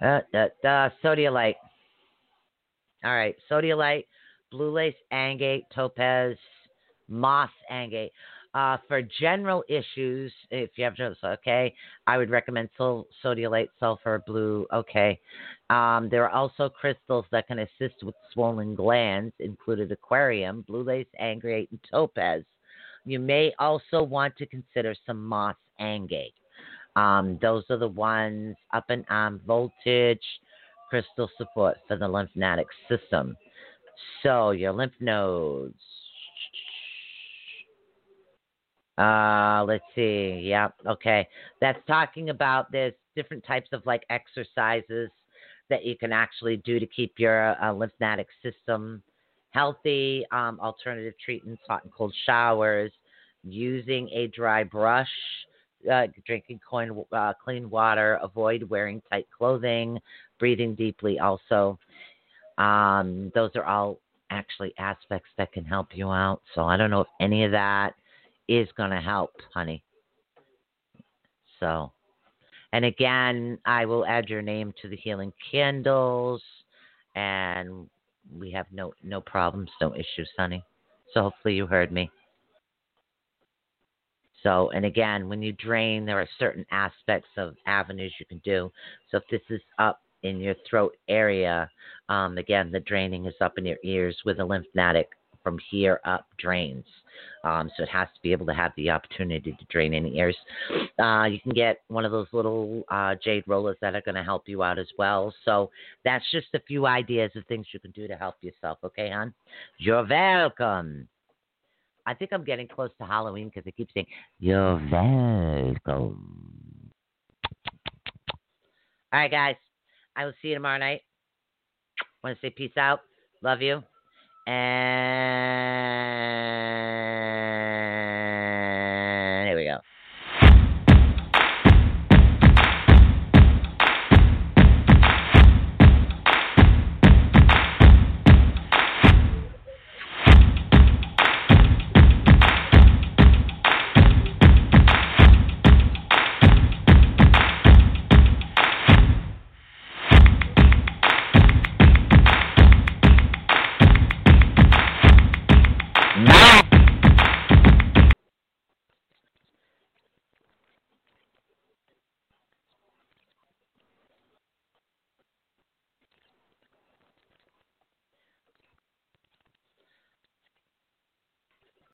Uh, uh, uh, sodalite. All right. Sodalite, blue lace agate, topaz, moss agate. Uh, for general issues, if you have those, okay, I would recommend sol- sodalite, sulfur, blue. Okay. Um, there are also crystals that can assist with swollen glands, included aquarium, blue lace, angate, and topaz. You may also want to consider some moss angate. Um, those are the ones up and on voltage, crystal support for the lymphatic system. So your lymph nodes. Uh, let's see. Yeah, okay. That's talking about there's different types of like exercises that you can actually do to keep your uh, lymphatic system healthy. Um, alternative treatments, hot and cold showers, using a dry brush uh, drinking coin, uh, clean water, avoid wearing tight clothing, breathing deeply. Also, um, those are all actually aspects that can help you out. So I don't know if any of that is going to help, honey. So, and again, I will add your name to the healing candles, and we have no no problems, no issues, honey. So hopefully you heard me. So, and again, when you drain, there are certain aspects of avenues you can do. So, if this is up in your throat area, um, again, the draining is up in your ears with a lymphatic from here up drains. Um, so, it has to be able to have the opportunity to drain any ears. Uh, you can get one of those little uh, jade rollers that are going to help you out as well. So, that's just a few ideas of things you can do to help yourself. Okay, hon? You're welcome. I think I'm getting close to Halloween because I keep saying, You're welcome. All right, guys. I will see you tomorrow night. Want to say peace out. Love you. And